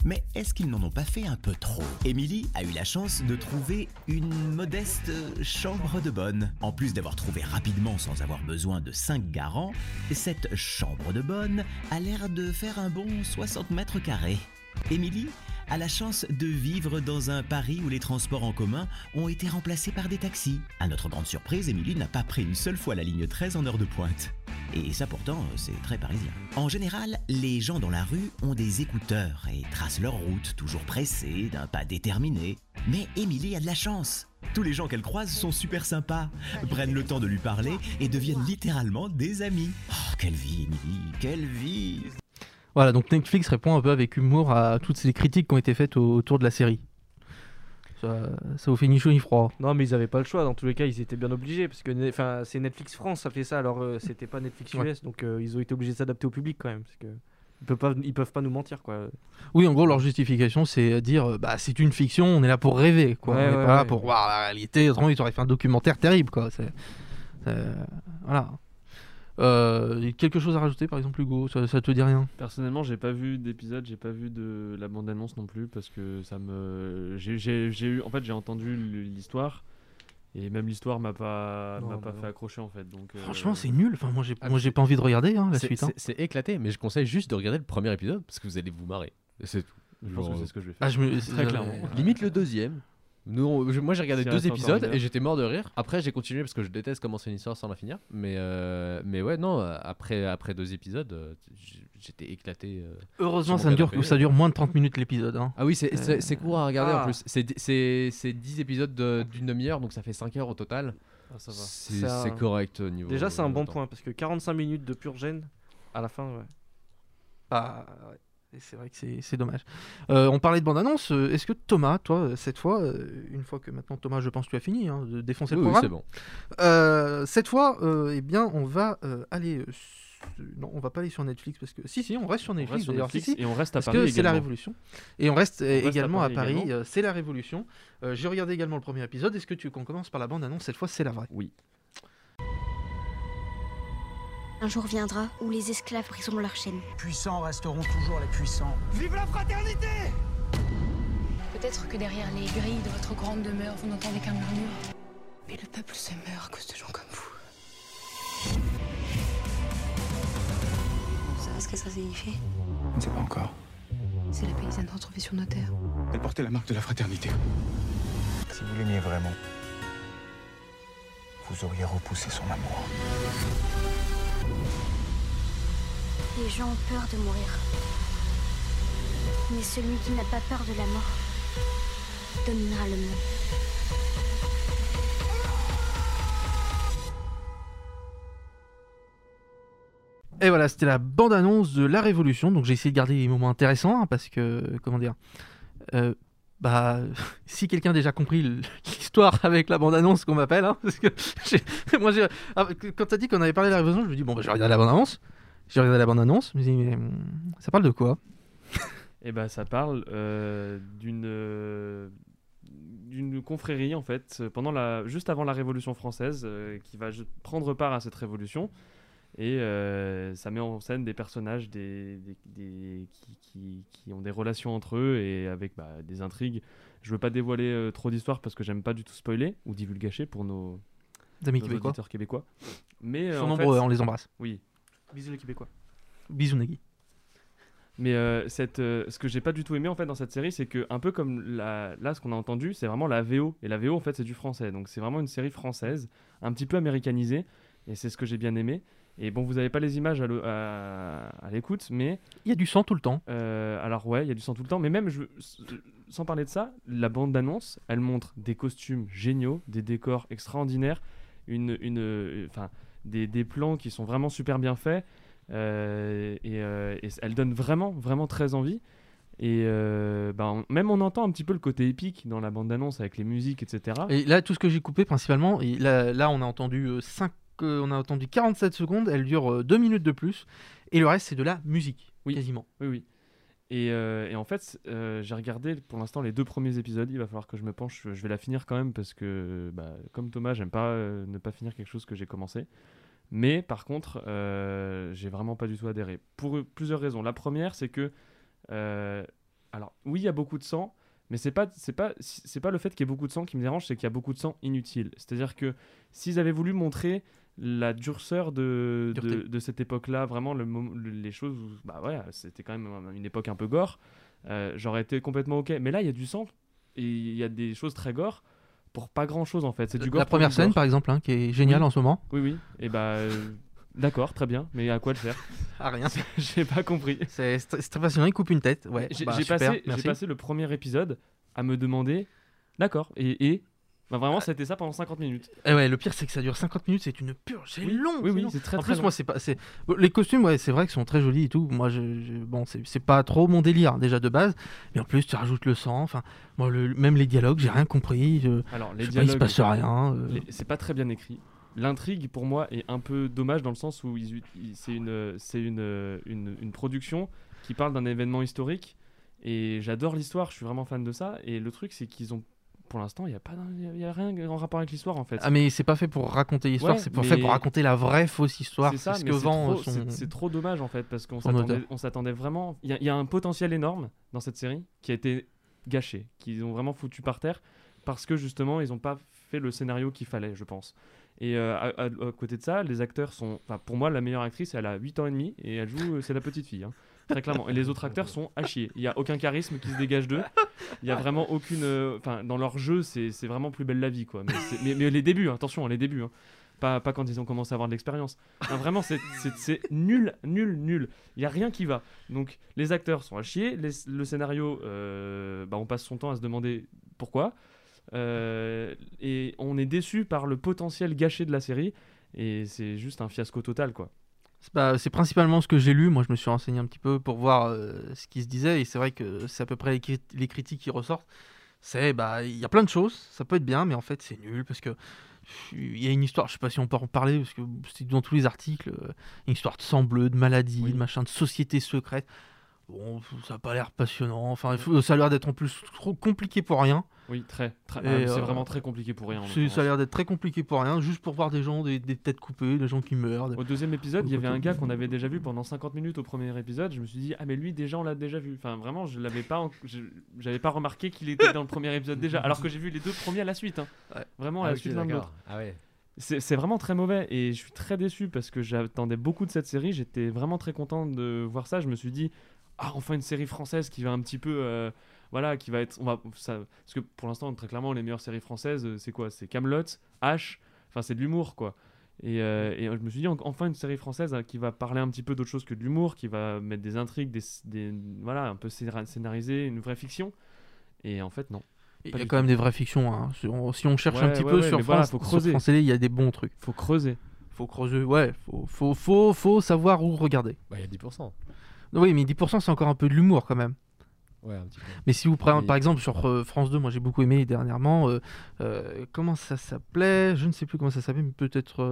Mais est-ce qu'ils n'en ont pas fait un peu trop Emily a eu la chance de trouver une modeste chambre de bonne. En plus d'avoir trouvé rapidement sans avoir besoin de 5 garants, cette chambre de bonne a l'air de faire un bon 60 mètres carrés. Emily a la chance de vivre dans un Paris où les transports en commun ont été remplacés par des taxis. À notre grande surprise, Emily n'a pas pris une seule fois la ligne 13 en heure de pointe. Et ça pourtant, c'est très parisien. En général, les gens dans la rue ont des écouteurs et tracent leur route, toujours pressés, d'un pas déterminé. Mais Emily a de la chance. Tous les gens qu'elle croise sont super sympas, prennent le temps de lui parler et deviennent littéralement des amis. Oh, quelle vie, Emily, quelle vie Voilà, donc Netflix répond un peu avec humour à toutes ces critiques qui ont été faites au- autour de la série. Ça, ça vous fait ni chaud ni froid. Non, mais ils avaient pas le choix. Dans tous les cas, ils étaient bien obligés parce que enfin, c'est Netflix France, ça fait ça. Alors, euh, c'était pas Netflix US, Ouais. donc euh, ils ont été obligés de s'adapter au public quand même. Parce que ils peuvent pas, ils peuvent pas nous mentir quoi. Oui, en gros, leur justification, c'est dire euh, bah, c'est une fiction, on est là pour rêver. Quoi. Ouais, on est ouais, pas là pour voir la réalité. Autrement, ils auraient fait un documentaire terrible. Quoi. C'est- Voilà. Euh, quelque chose à rajouter, par exemple, Hugo? Ça, ça te dit rien? Personnellement, j'ai pas vu d'épisode, j'ai pas vu de la bande-annonce non plus parce que ça me. J'ai j'ai- j'ai eu. En fait, j'ai entendu l'histoire et même l'histoire m'a pas, Non, m'a bah pas non. fait accrocher en fait. Donc, euh, Franchement, c'est nul. Enfin, moi, j'ai Ah, moi, j'ai pas envie de regarder hein, la C'est- suite. hein. C'est c'est éclaté, mais je conseille juste de regarder le premier épisode parce que vous allez vous marrer. C'est tout. Je pense que c'est ce que je vais faire. Ah, je me- Très euh, clairement. Limite le deuxième. Nous, on- je- moi j'ai regardé deux reste encore épisodes une heure. et j'étais mort de rire. Après j'ai continué parce que je déteste commencer une histoire sans la finir. Mais, euh, mais ouais, non, euh, après, après deux épisodes, euh, j- j'étais éclaté. euh, Heureusement, sur ça, mon ne dure, canapé. ça dure moins de 30 minutes l'épisode. hein. Ah oui, c'est c'est- c'est court à regarder Ah. en plus. C'est di- C'est c'est 10 épisodes de- d'une demi-heure, donc ça fait 5 heures au total. Ah, ça va. C'est correct au niveau. Déjà, c'est un bon temps. point parce que 45 minutes de pur gêne à la fin, ouais. Ah, ouais. Et C'est vrai que c'est dommage. Euh, on parlait de bande-annonce. euh, Est-ce que Thomas, toi, euh, cette fois, une fois que maintenant Thomas, je pense que tu as fini hein, de défoncer le oui, programme, c'est bon. Euh, cette fois, euh, eh bien, on va aller. non, on va pas aller sur Netflix parce que si, si, on reste sur Netflix reste sur d'ailleurs. Netflix si, si, et on reste à parce Paris que c'est la révolution. Et on reste, également à Paris Paris. c'est la révolution. J'ai regardé également le premier épisode. Est-ce que tu qu'on commence par la bande-annonce Cette fois, c'est la vraie? Oui. Un jour viendra où les esclaves briseront leurs chaînes. Puissants resteront toujours les puissants. Vive la fraternité Peut-être que derrière les grilles de votre grande demeure, vous n'entendez qu'un murmure. Mais le peuple se meurt à cause de gens comme vous. Vous savez ce que ça signifie? Je ne sais pas encore. C'est la paysanne retrouvée sur nos terres. Elle portait la marque de la fraternité. Si vous l'aimiez vraiment, vous auriez repoussé son amour. Les gens ont peur de mourir. Mais celui qui n'a pas peur de la mort dominera le monde. Et voilà, c'était la bande-annonce de La Révolution. Donc j'ai essayé de garder les moments intéressants hein, parce que, comment dire, euh, bah, si quelqu'un a déjà compris l'histoire avec la bande-annonce qu'on m'appelle, hein, parce que moi, ah, quand t'as dit qu'on avait parlé de La Révolution, je me dis bon, bah, je vais regarder la bande-annonce. J'ai regardé la bande-annonce, je me dis mais hum, ça parle de quoi? Et ben ça parle euh, d'une euh, d'une confrérie en fait pendant la juste avant la Révolution française euh, qui va prendre part à cette révolution et ça met en scène des personnages des, des- des- qui, qui- qui ont des relations entre eux et avec bah, des intrigues. Je veux pas dévoiler trop d'histoires parce que j'aime pas du tout spoiler ou divulgacher pour nos, Amis nos québécois. auditeurs québécois. Mais Ils sont en nombreux, fait- on les embrasse. Oui. Bisous les Québécois. Bisous Nagui. Mais euh, cette, euh, ce que j'ai pas du tout aimé en fait dans cette série, c'est que un peu comme la, là ce qu'on a entendu, c'est vraiment la VO et la VO en fait c'est du français, donc c'est vraiment une série française, un petit peu américanisée et c'est ce que j'ai bien aimé. Et bon, vous avez pas les images à l'écoute, mais Il y a du sang tout le temps. euh, alors ouais, il y a du sang tout le temps, mais même je, sans parler de ça, la bande d'annonce, elle montre des costumes géniaux, des décors extraordinaires, une, une, euh, enfin, des, des plans qui sont vraiment super bien faits, euh, et, euh, et elle donne vraiment, vraiment très envie. Et euh, ben, on- même on entend un petit peu le côté épique dans la bande d'annonce avec les musiques, etc. Et là, tout ce que j'ai coupé principalement, et là, là, on a entendu euh, 5, euh, on a entendu 47 secondes, elle dure 2 minutes de plus, et le reste c'est de la musique, Oui. quasiment. Oui, oui. Et, euh, et en fait, euh, j'ai regardé pour l'instant les deux premiers épisodes. Il va falloir que je me penche. Je vais la finir quand même parce que, bah, comme Thomas, j'aime pas euh, ne pas finir quelque chose que j'ai commencé. Mais par contre, j'ai vraiment pas du tout adhéré. Pour plusieurs raisons. La première, c'est que. alors, oui, il y a beaucoup de sang, mais c'est pas, c'est pas, c'est pas le fait qu'il y ait beaucoup de sang qui me dérange, c'est qu'il y a beaucoup de sang inutile. C'est-à-dire que s'ils avaient voulu montrer la durceur de, de, cette époque-là, vraiment le, mom- le- les choses, où- bah ouais, c'était quand même une époque un peu gore, euh, j'aurais été complètement ok. Mais là, il y a du sang et il y a des choses très gore pour pas grand-chose en fait. C'est du gore. La première scène, gore. par exemple, hein, qui est géniale Oui. en ce moment. Oui, oui. Et bah, euh, d'accord, très bien. Mais à quoi le faire? À rien. J'ai pas compris. C'est très passionnant, il coupe une tête. Ouais, J'ai bah, passé, passé le premier épisode à me demander, d'accord, et, et Bah, vraiment, c'était ça pendant 50 minutes. Et ouais, le pire c'est que ça dure 50 minutes, c'est une purge, c'est Oui, long. oui, c'est très, En très plus, long. moi, c'est pas, c'est les costumes, ouais, c'est vrai qu'ils sont très jolis et tout. Moi, je, je- bon, c'est c'est pas trop mon délire déjà de base, mais en plus, tu rajoutes le sang. Enfin, moi, le, même les dialogues, j'ai rien compris. Je, Alors, je les sais pas, il se dialogues, passe rien. euh. les- c'est pas très bien écrit. L'intrigue, pour moi, est un peu dommage dans le sens où ils- c'est une, c'est une, une, une production qui parle d'un événement historique. Et j'adore l'histoire, je suis vraiment fan de ça. Et le truc, c'est qu'ils ont. Pour l'instant, il n'y a, pas y a- rien en rapport avec l'histoire en fait. Ah, mais c'est pas fait pour raconter l'histoire, Ouais, c'est pour mais- fait pour raconter la vraie fausse histoire. C'est ça, ce que c'est vend trop- son. c'est- trop dommage en fait, parce qu'on s'attendait, vraiment. Il y, a- il y a un potentiel énorme dans cette série qui a été gâché, qu'ils ont vraiment foutu par terre, parce que justement, ils n'ont pas fait le scénario qu'il fallait, je pense. Et euh, à, à- à côté de ça, les acteurs sont. Pour moi, la meilleure actrice, elle a 8 ans et demi et elle joue, euh, c'est la petite fille. hein, très clairement. Et les autres acteurs sont à chier. Il n'y a aucun charisme qui se dégage d'eux. Il n'y a vraiment aucune. euh, Enfin, dans leur jeu, c'est vraiment plus belle la vie, quoi. Mais, mais- les débuts, hein, attention, les débuts. hein. Pas, pas quand ils ont commencé à avoir de l'expérience. Vraiment, c'est- nul, nul, nul. Il n'y a rien qui va. Donc, les acteurs sont à chier. le scénario, euh, bah, on passe son temps à se demander pourquoi. Euh, et on est déçu par le potentiel gâché de la série. Et c'est juste un fiasco total, quoi. C'est principalement ce que j'ai lu. Moi, je me suis renseigné un petit peu pour voir euh, ce qui se disait. Et c'est vrai que c'est à peu près les, crit- les critiques qui ressortent. C'est, bah, il y a plein de choses. Ça peut être bien, mais en fait, c'est nul parce que il y a une histoire. Je sais pas si on peut en parler parce que c'est dans tous les articles. euh, une histoire de sang bleu, de maladie, de machin, de société secrète. Bon, ça a pas l'air passionnant. Enfin, ça a l'air d'être en plus trop compliqué pour rien. Oui, très. très- ah, c'est euh, vraiment très compliqué pour rien. Ça a l'air d'être très compliqué pour rien, juste pour voir des gens, des, des têtes coupées, des gens qui meurent. des- Au deuxième épisode, il y avait un gars qu'on avait déjà vu pendant 50 minutes au premier épisode. Je me suis dit, ah, mais lui, déjà, on l'a déjà vu. Enfin, vraiment, je l'avais pas, en- je- j'avais pas remarqué qu'il était dans le premier épisode déjà, alors que j'ai vu les deux premiers à la suite. hein. Vraiment à Ah, la ok, suite l'un de l'autre. Ah ouais. C'est vraiment très mauvais et je suis très déçu parce que j'attendais beaucoup de cette série. J'étais vraiment très content de voir ça. Je me suis dit, ah, enfin une série française qui va un petit peu. euh, voilà, qui va être. On va, ça, parce que pour l'instant, très clairement, les meilleures séries françaises, euh, c'est quoi? C'est Camelot, H, enfin, c'est de l'humour, quoi. Et, euh, et je me suis dit, en- enfin, une série française hein, qui va parler un petit peu d'autre chose que de l'humour, qui va mettre des intrigues, des, des- voilà, un peu scénar- scénarisé, une vraie fiction. Et en fait, non. Il Pas y a quand tout. même des vraies fictions. hein. Si, on, si on cherche un petit ouais, peu ouais, sur mais voilà, France, faut sur. France Télé, il y a des bons trucs. Faut creuser. Faut creuser, ouais. Faut, faut, faut, faut savoir où regarder. Bah, il y a 10%. Oui, mais 10% c'est encore un peu de l'humour quand même. Ouais, un petit peu. Mais si vous prenez Mais- par exemple sur euh, France 2, moi j'ai beaucoup aimé dernièrement, euh, euh, comment ça s'appelait? Je ne sais plus comment ça s'appelait, mais peut-être.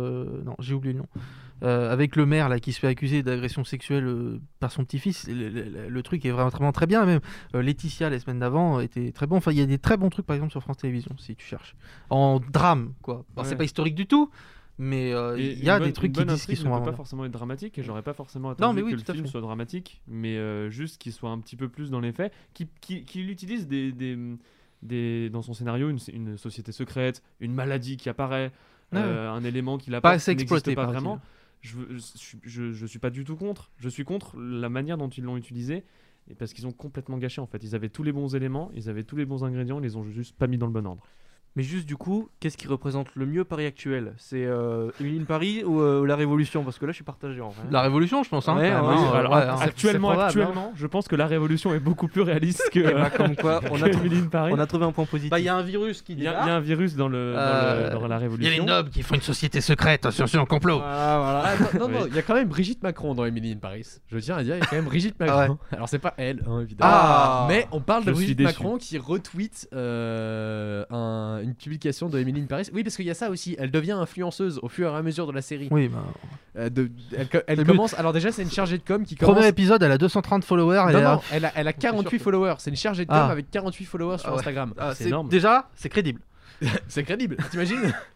non, j'ai oublié le nom. Avec le maire là qui se fait accuser d'agression sexuelle par son petit-fils. Le, le- le truc est vraiment, vraiment très bien. Même Laetitia, les semaines d'avant, était très bon. Enfin, il y a des très bons trucs par exemple sur France Télévisions si tu cherches. En drame, quoi. C'est pas historique du tout. Mais euh, il y a bonne- des trucs qui disent qui intrigue sont ne vraiment peut pas forcément être dramatique et j'aurais pas forcément Non, attendu mais oui, que le film fait. soit dramatique, mais euh, juste qu'il soit un petit peu plus dans les faits, qu'il qu'il- qu'il utilise des, des, des- dans son scénario une, une société secrète, une maladie qui apparaît, Ouais. euh, un élément qui Pas apporte assez exploité, pas vraiment. Je, je, suis- je, je suis pas du tout contre. Je suis contre la manière dont ils l'ont utilisé. Et parce qu'ils ont complètement gâché en fait. Ils avaient tous les bons éléments, ils avaient tous les bons ingrédients, ils les ont juste pas mis dans le bon ordre. Mais juste du coup, qu'est-ce qui représente le mieux Paris actuel? C'est euh, Paris ou euh, la Révolution? Parce que là, je suis partagé en vrai. La Révolution, je pense. Hein, Ouais, quand même, ouais, alors, ouais, c'est actuellement, hein. je pense que la révolution est beaucoup plus réaliste que. Ben, comme quoi, on a, trouvé- Paris. on a trouvé un point positif. Bah, il y a un virus qui Il y, a- débarque. il y a un virus dans, le, dans, Euh, le- dans la Il y a révolution. les nobles qui font une société secrète, attention, un complot. Ah, attends, non, non, Oui. il y a quand même Brigitte Macron dans Emily in Paris. Je tiens à dire, il y a quand même Brigitte Ah Macron. ouais. Alors, c'est pas elle, hein, évidemment. Ah. Mais on parle de Brigitte déçu. Macron qui retweet euh, un- une publication de Emily in Paris. Oui, parce qu'il y a ça aussi. Elle devient influenceuse au fur et à mesure de la série. Oui, bah. Euh, de- elle elle but- commence. Alors, déjà, c'est une chargée de com qui commence. Premier épisode, elle a 230 followers. Elle Non, est non, elle a, elle a 48 que- followers. C'est une chargée de com Ah. avec 48 followers sur Ah ouais. Instagram. Ah, c'est c'est- énorme. Déjà, c'est crédible. C'est crédible, t'imagines?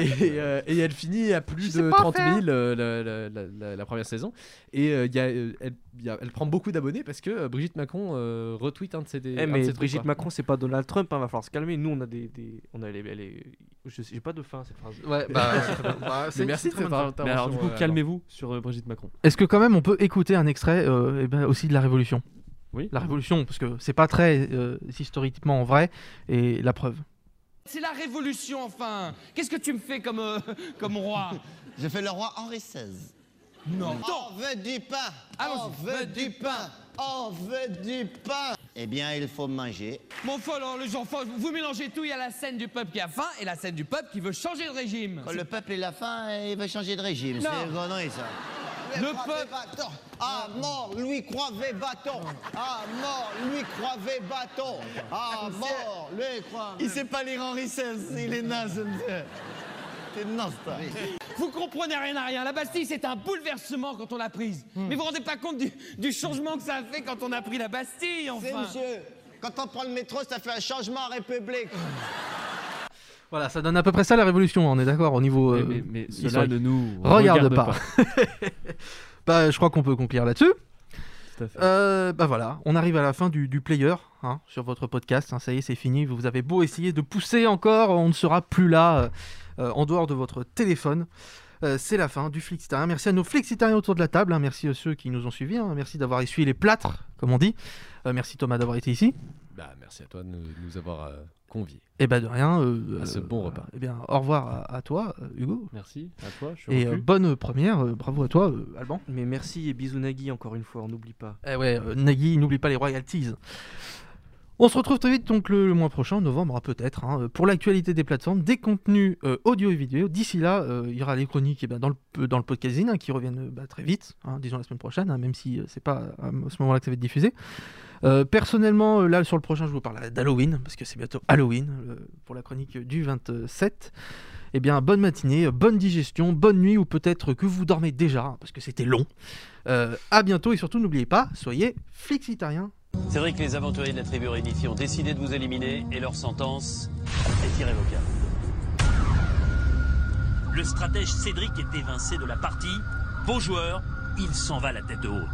et, euh, et elle finit à plus de pas 30 faire. 000 euh, la, la- la- la- la première saison. Et euh, il y a, elle, il y a- elle prend beaucoup d'abonnés parce que euh, Brigitte Macron euh, retweet un de ses, Eh, de mais ses Brigitte. Macron, c'est pas Donald Trump, hein, va falloir se calmer. Nous, on a des. des- on a les, les- je sais- J'ai pas de fin à cette phrase. Ouais, bah, c'est très bien. Bah, c'est- merci de très cette bien. intervention. Mais alors, du coup, euh, calmez-vous sur euh, Brigitte Macron. Est-ce que quand même on peut écouter un extrait euh, eh ben, aussi de la Révolution? Oui. La Révolution, parce que c'est pas très euh, historiquement vrai, et la preuve. C'est la révolution, enfin Qu'est-ce que tu me fais comme, euh, comme roi Je fais le roi Henri XVI. Non. On veut du pain. On veut du pain. On veut du pain. Eh bien, il faut manger. Mon enfin, alors, les enfants, vous mélangez tout, il y a la scène du peuple qui a faim et la scène du peuple qui veut changer de régime. Quand le peuple il a faim, il veut changer de régime. Non. C'est une connerie, ça. Le peuple. Ah, mort, Louis Croivet bâton. Ah, mort, Louis Croivet bâton. Ah, mort, Louis Croivet. Il sait pas lire Henri XVI, il est naze. T'es naze, toi. Vous comprenez rien à rien. La Bastille, c'est un bouleversement quand on l'a prise. Hmm. Mais vous vous rendez pas compte du, du changement que ça a fait quand on a pris la Bastille, C'est, enfin monsieur. Quand on prend le métro, ça fait un changement en République. Voilà, ça donne à peu près ça la Révolution, on est d'accord au niveau. Mais- euh, mais- mais cela ne nous regarde, regarde pas. bah, je crois qu'on peut conclure là-dessus. Tout à fait. Euh, bah voilà, on arrive à la fin du, du player hein, sur votre podcast. hein, ça y est, c'est fini. Vous avez beau essayer de pousser encore, on ne sera plus là euh, euh, en dehors de votre téléphone. Euh, c'est la fin du Flixitarien. Merci à nos Flixitariens autour de la table. hein, merci à ceux qui nous ont suivis. hein, merci d'avoir essuyé les plâtres, comme on dit. Euh, merci Thomas d'avoir été ici. Bah, merci à toi de nous, de nous avoir euh, conviés. Et bah de rien. euh, À ce euh, bon repas. Eh bien, au revoir à, à toi, euh, Hugo. Merci à toi. Je suis Et euh, bonne première. euh, bravo à toi, euh, Alban. Mais merci et bisous Nagui encore une fois, on n'oublie pas. Eh ouais, euh, Nagui, n'oublie pas les royalties. On se retrouve très vite donc le, le mois prochain, novembre hein, peut-être, hein, pour l'actualité des plateformes, des contenus euh, audio et vidéo. D'ici là, euh, il y aura les chroniques eh ben, dans, le, dans le podcasting hein, qui reviennent euh, bah, très vite, hein, disons la semaine prochaine, hein, même si euh, c'est pas à ce moment-là que ça va être diffusé. Euh, personnellement, euh, là sur le prochain, je vous parle d'Halloween, parce que c'est bientôt Halloween euh, pour la chronique du 27. Eh bien, bonne matinée, bonne digestion, bonne nuit, ou peut-être que vous dormez déjà, hein, parce que c'était long. À bientôt et surtout, n'oubliez pas, soyez flexitariens. Cédric, les aventuriers de la tribu réunifiée ont décidé de vous éliminer et leur sentence est irrévocable. Le stratège Cédric est évincé de la partie. Beau joueur, il s'en va la tête haute.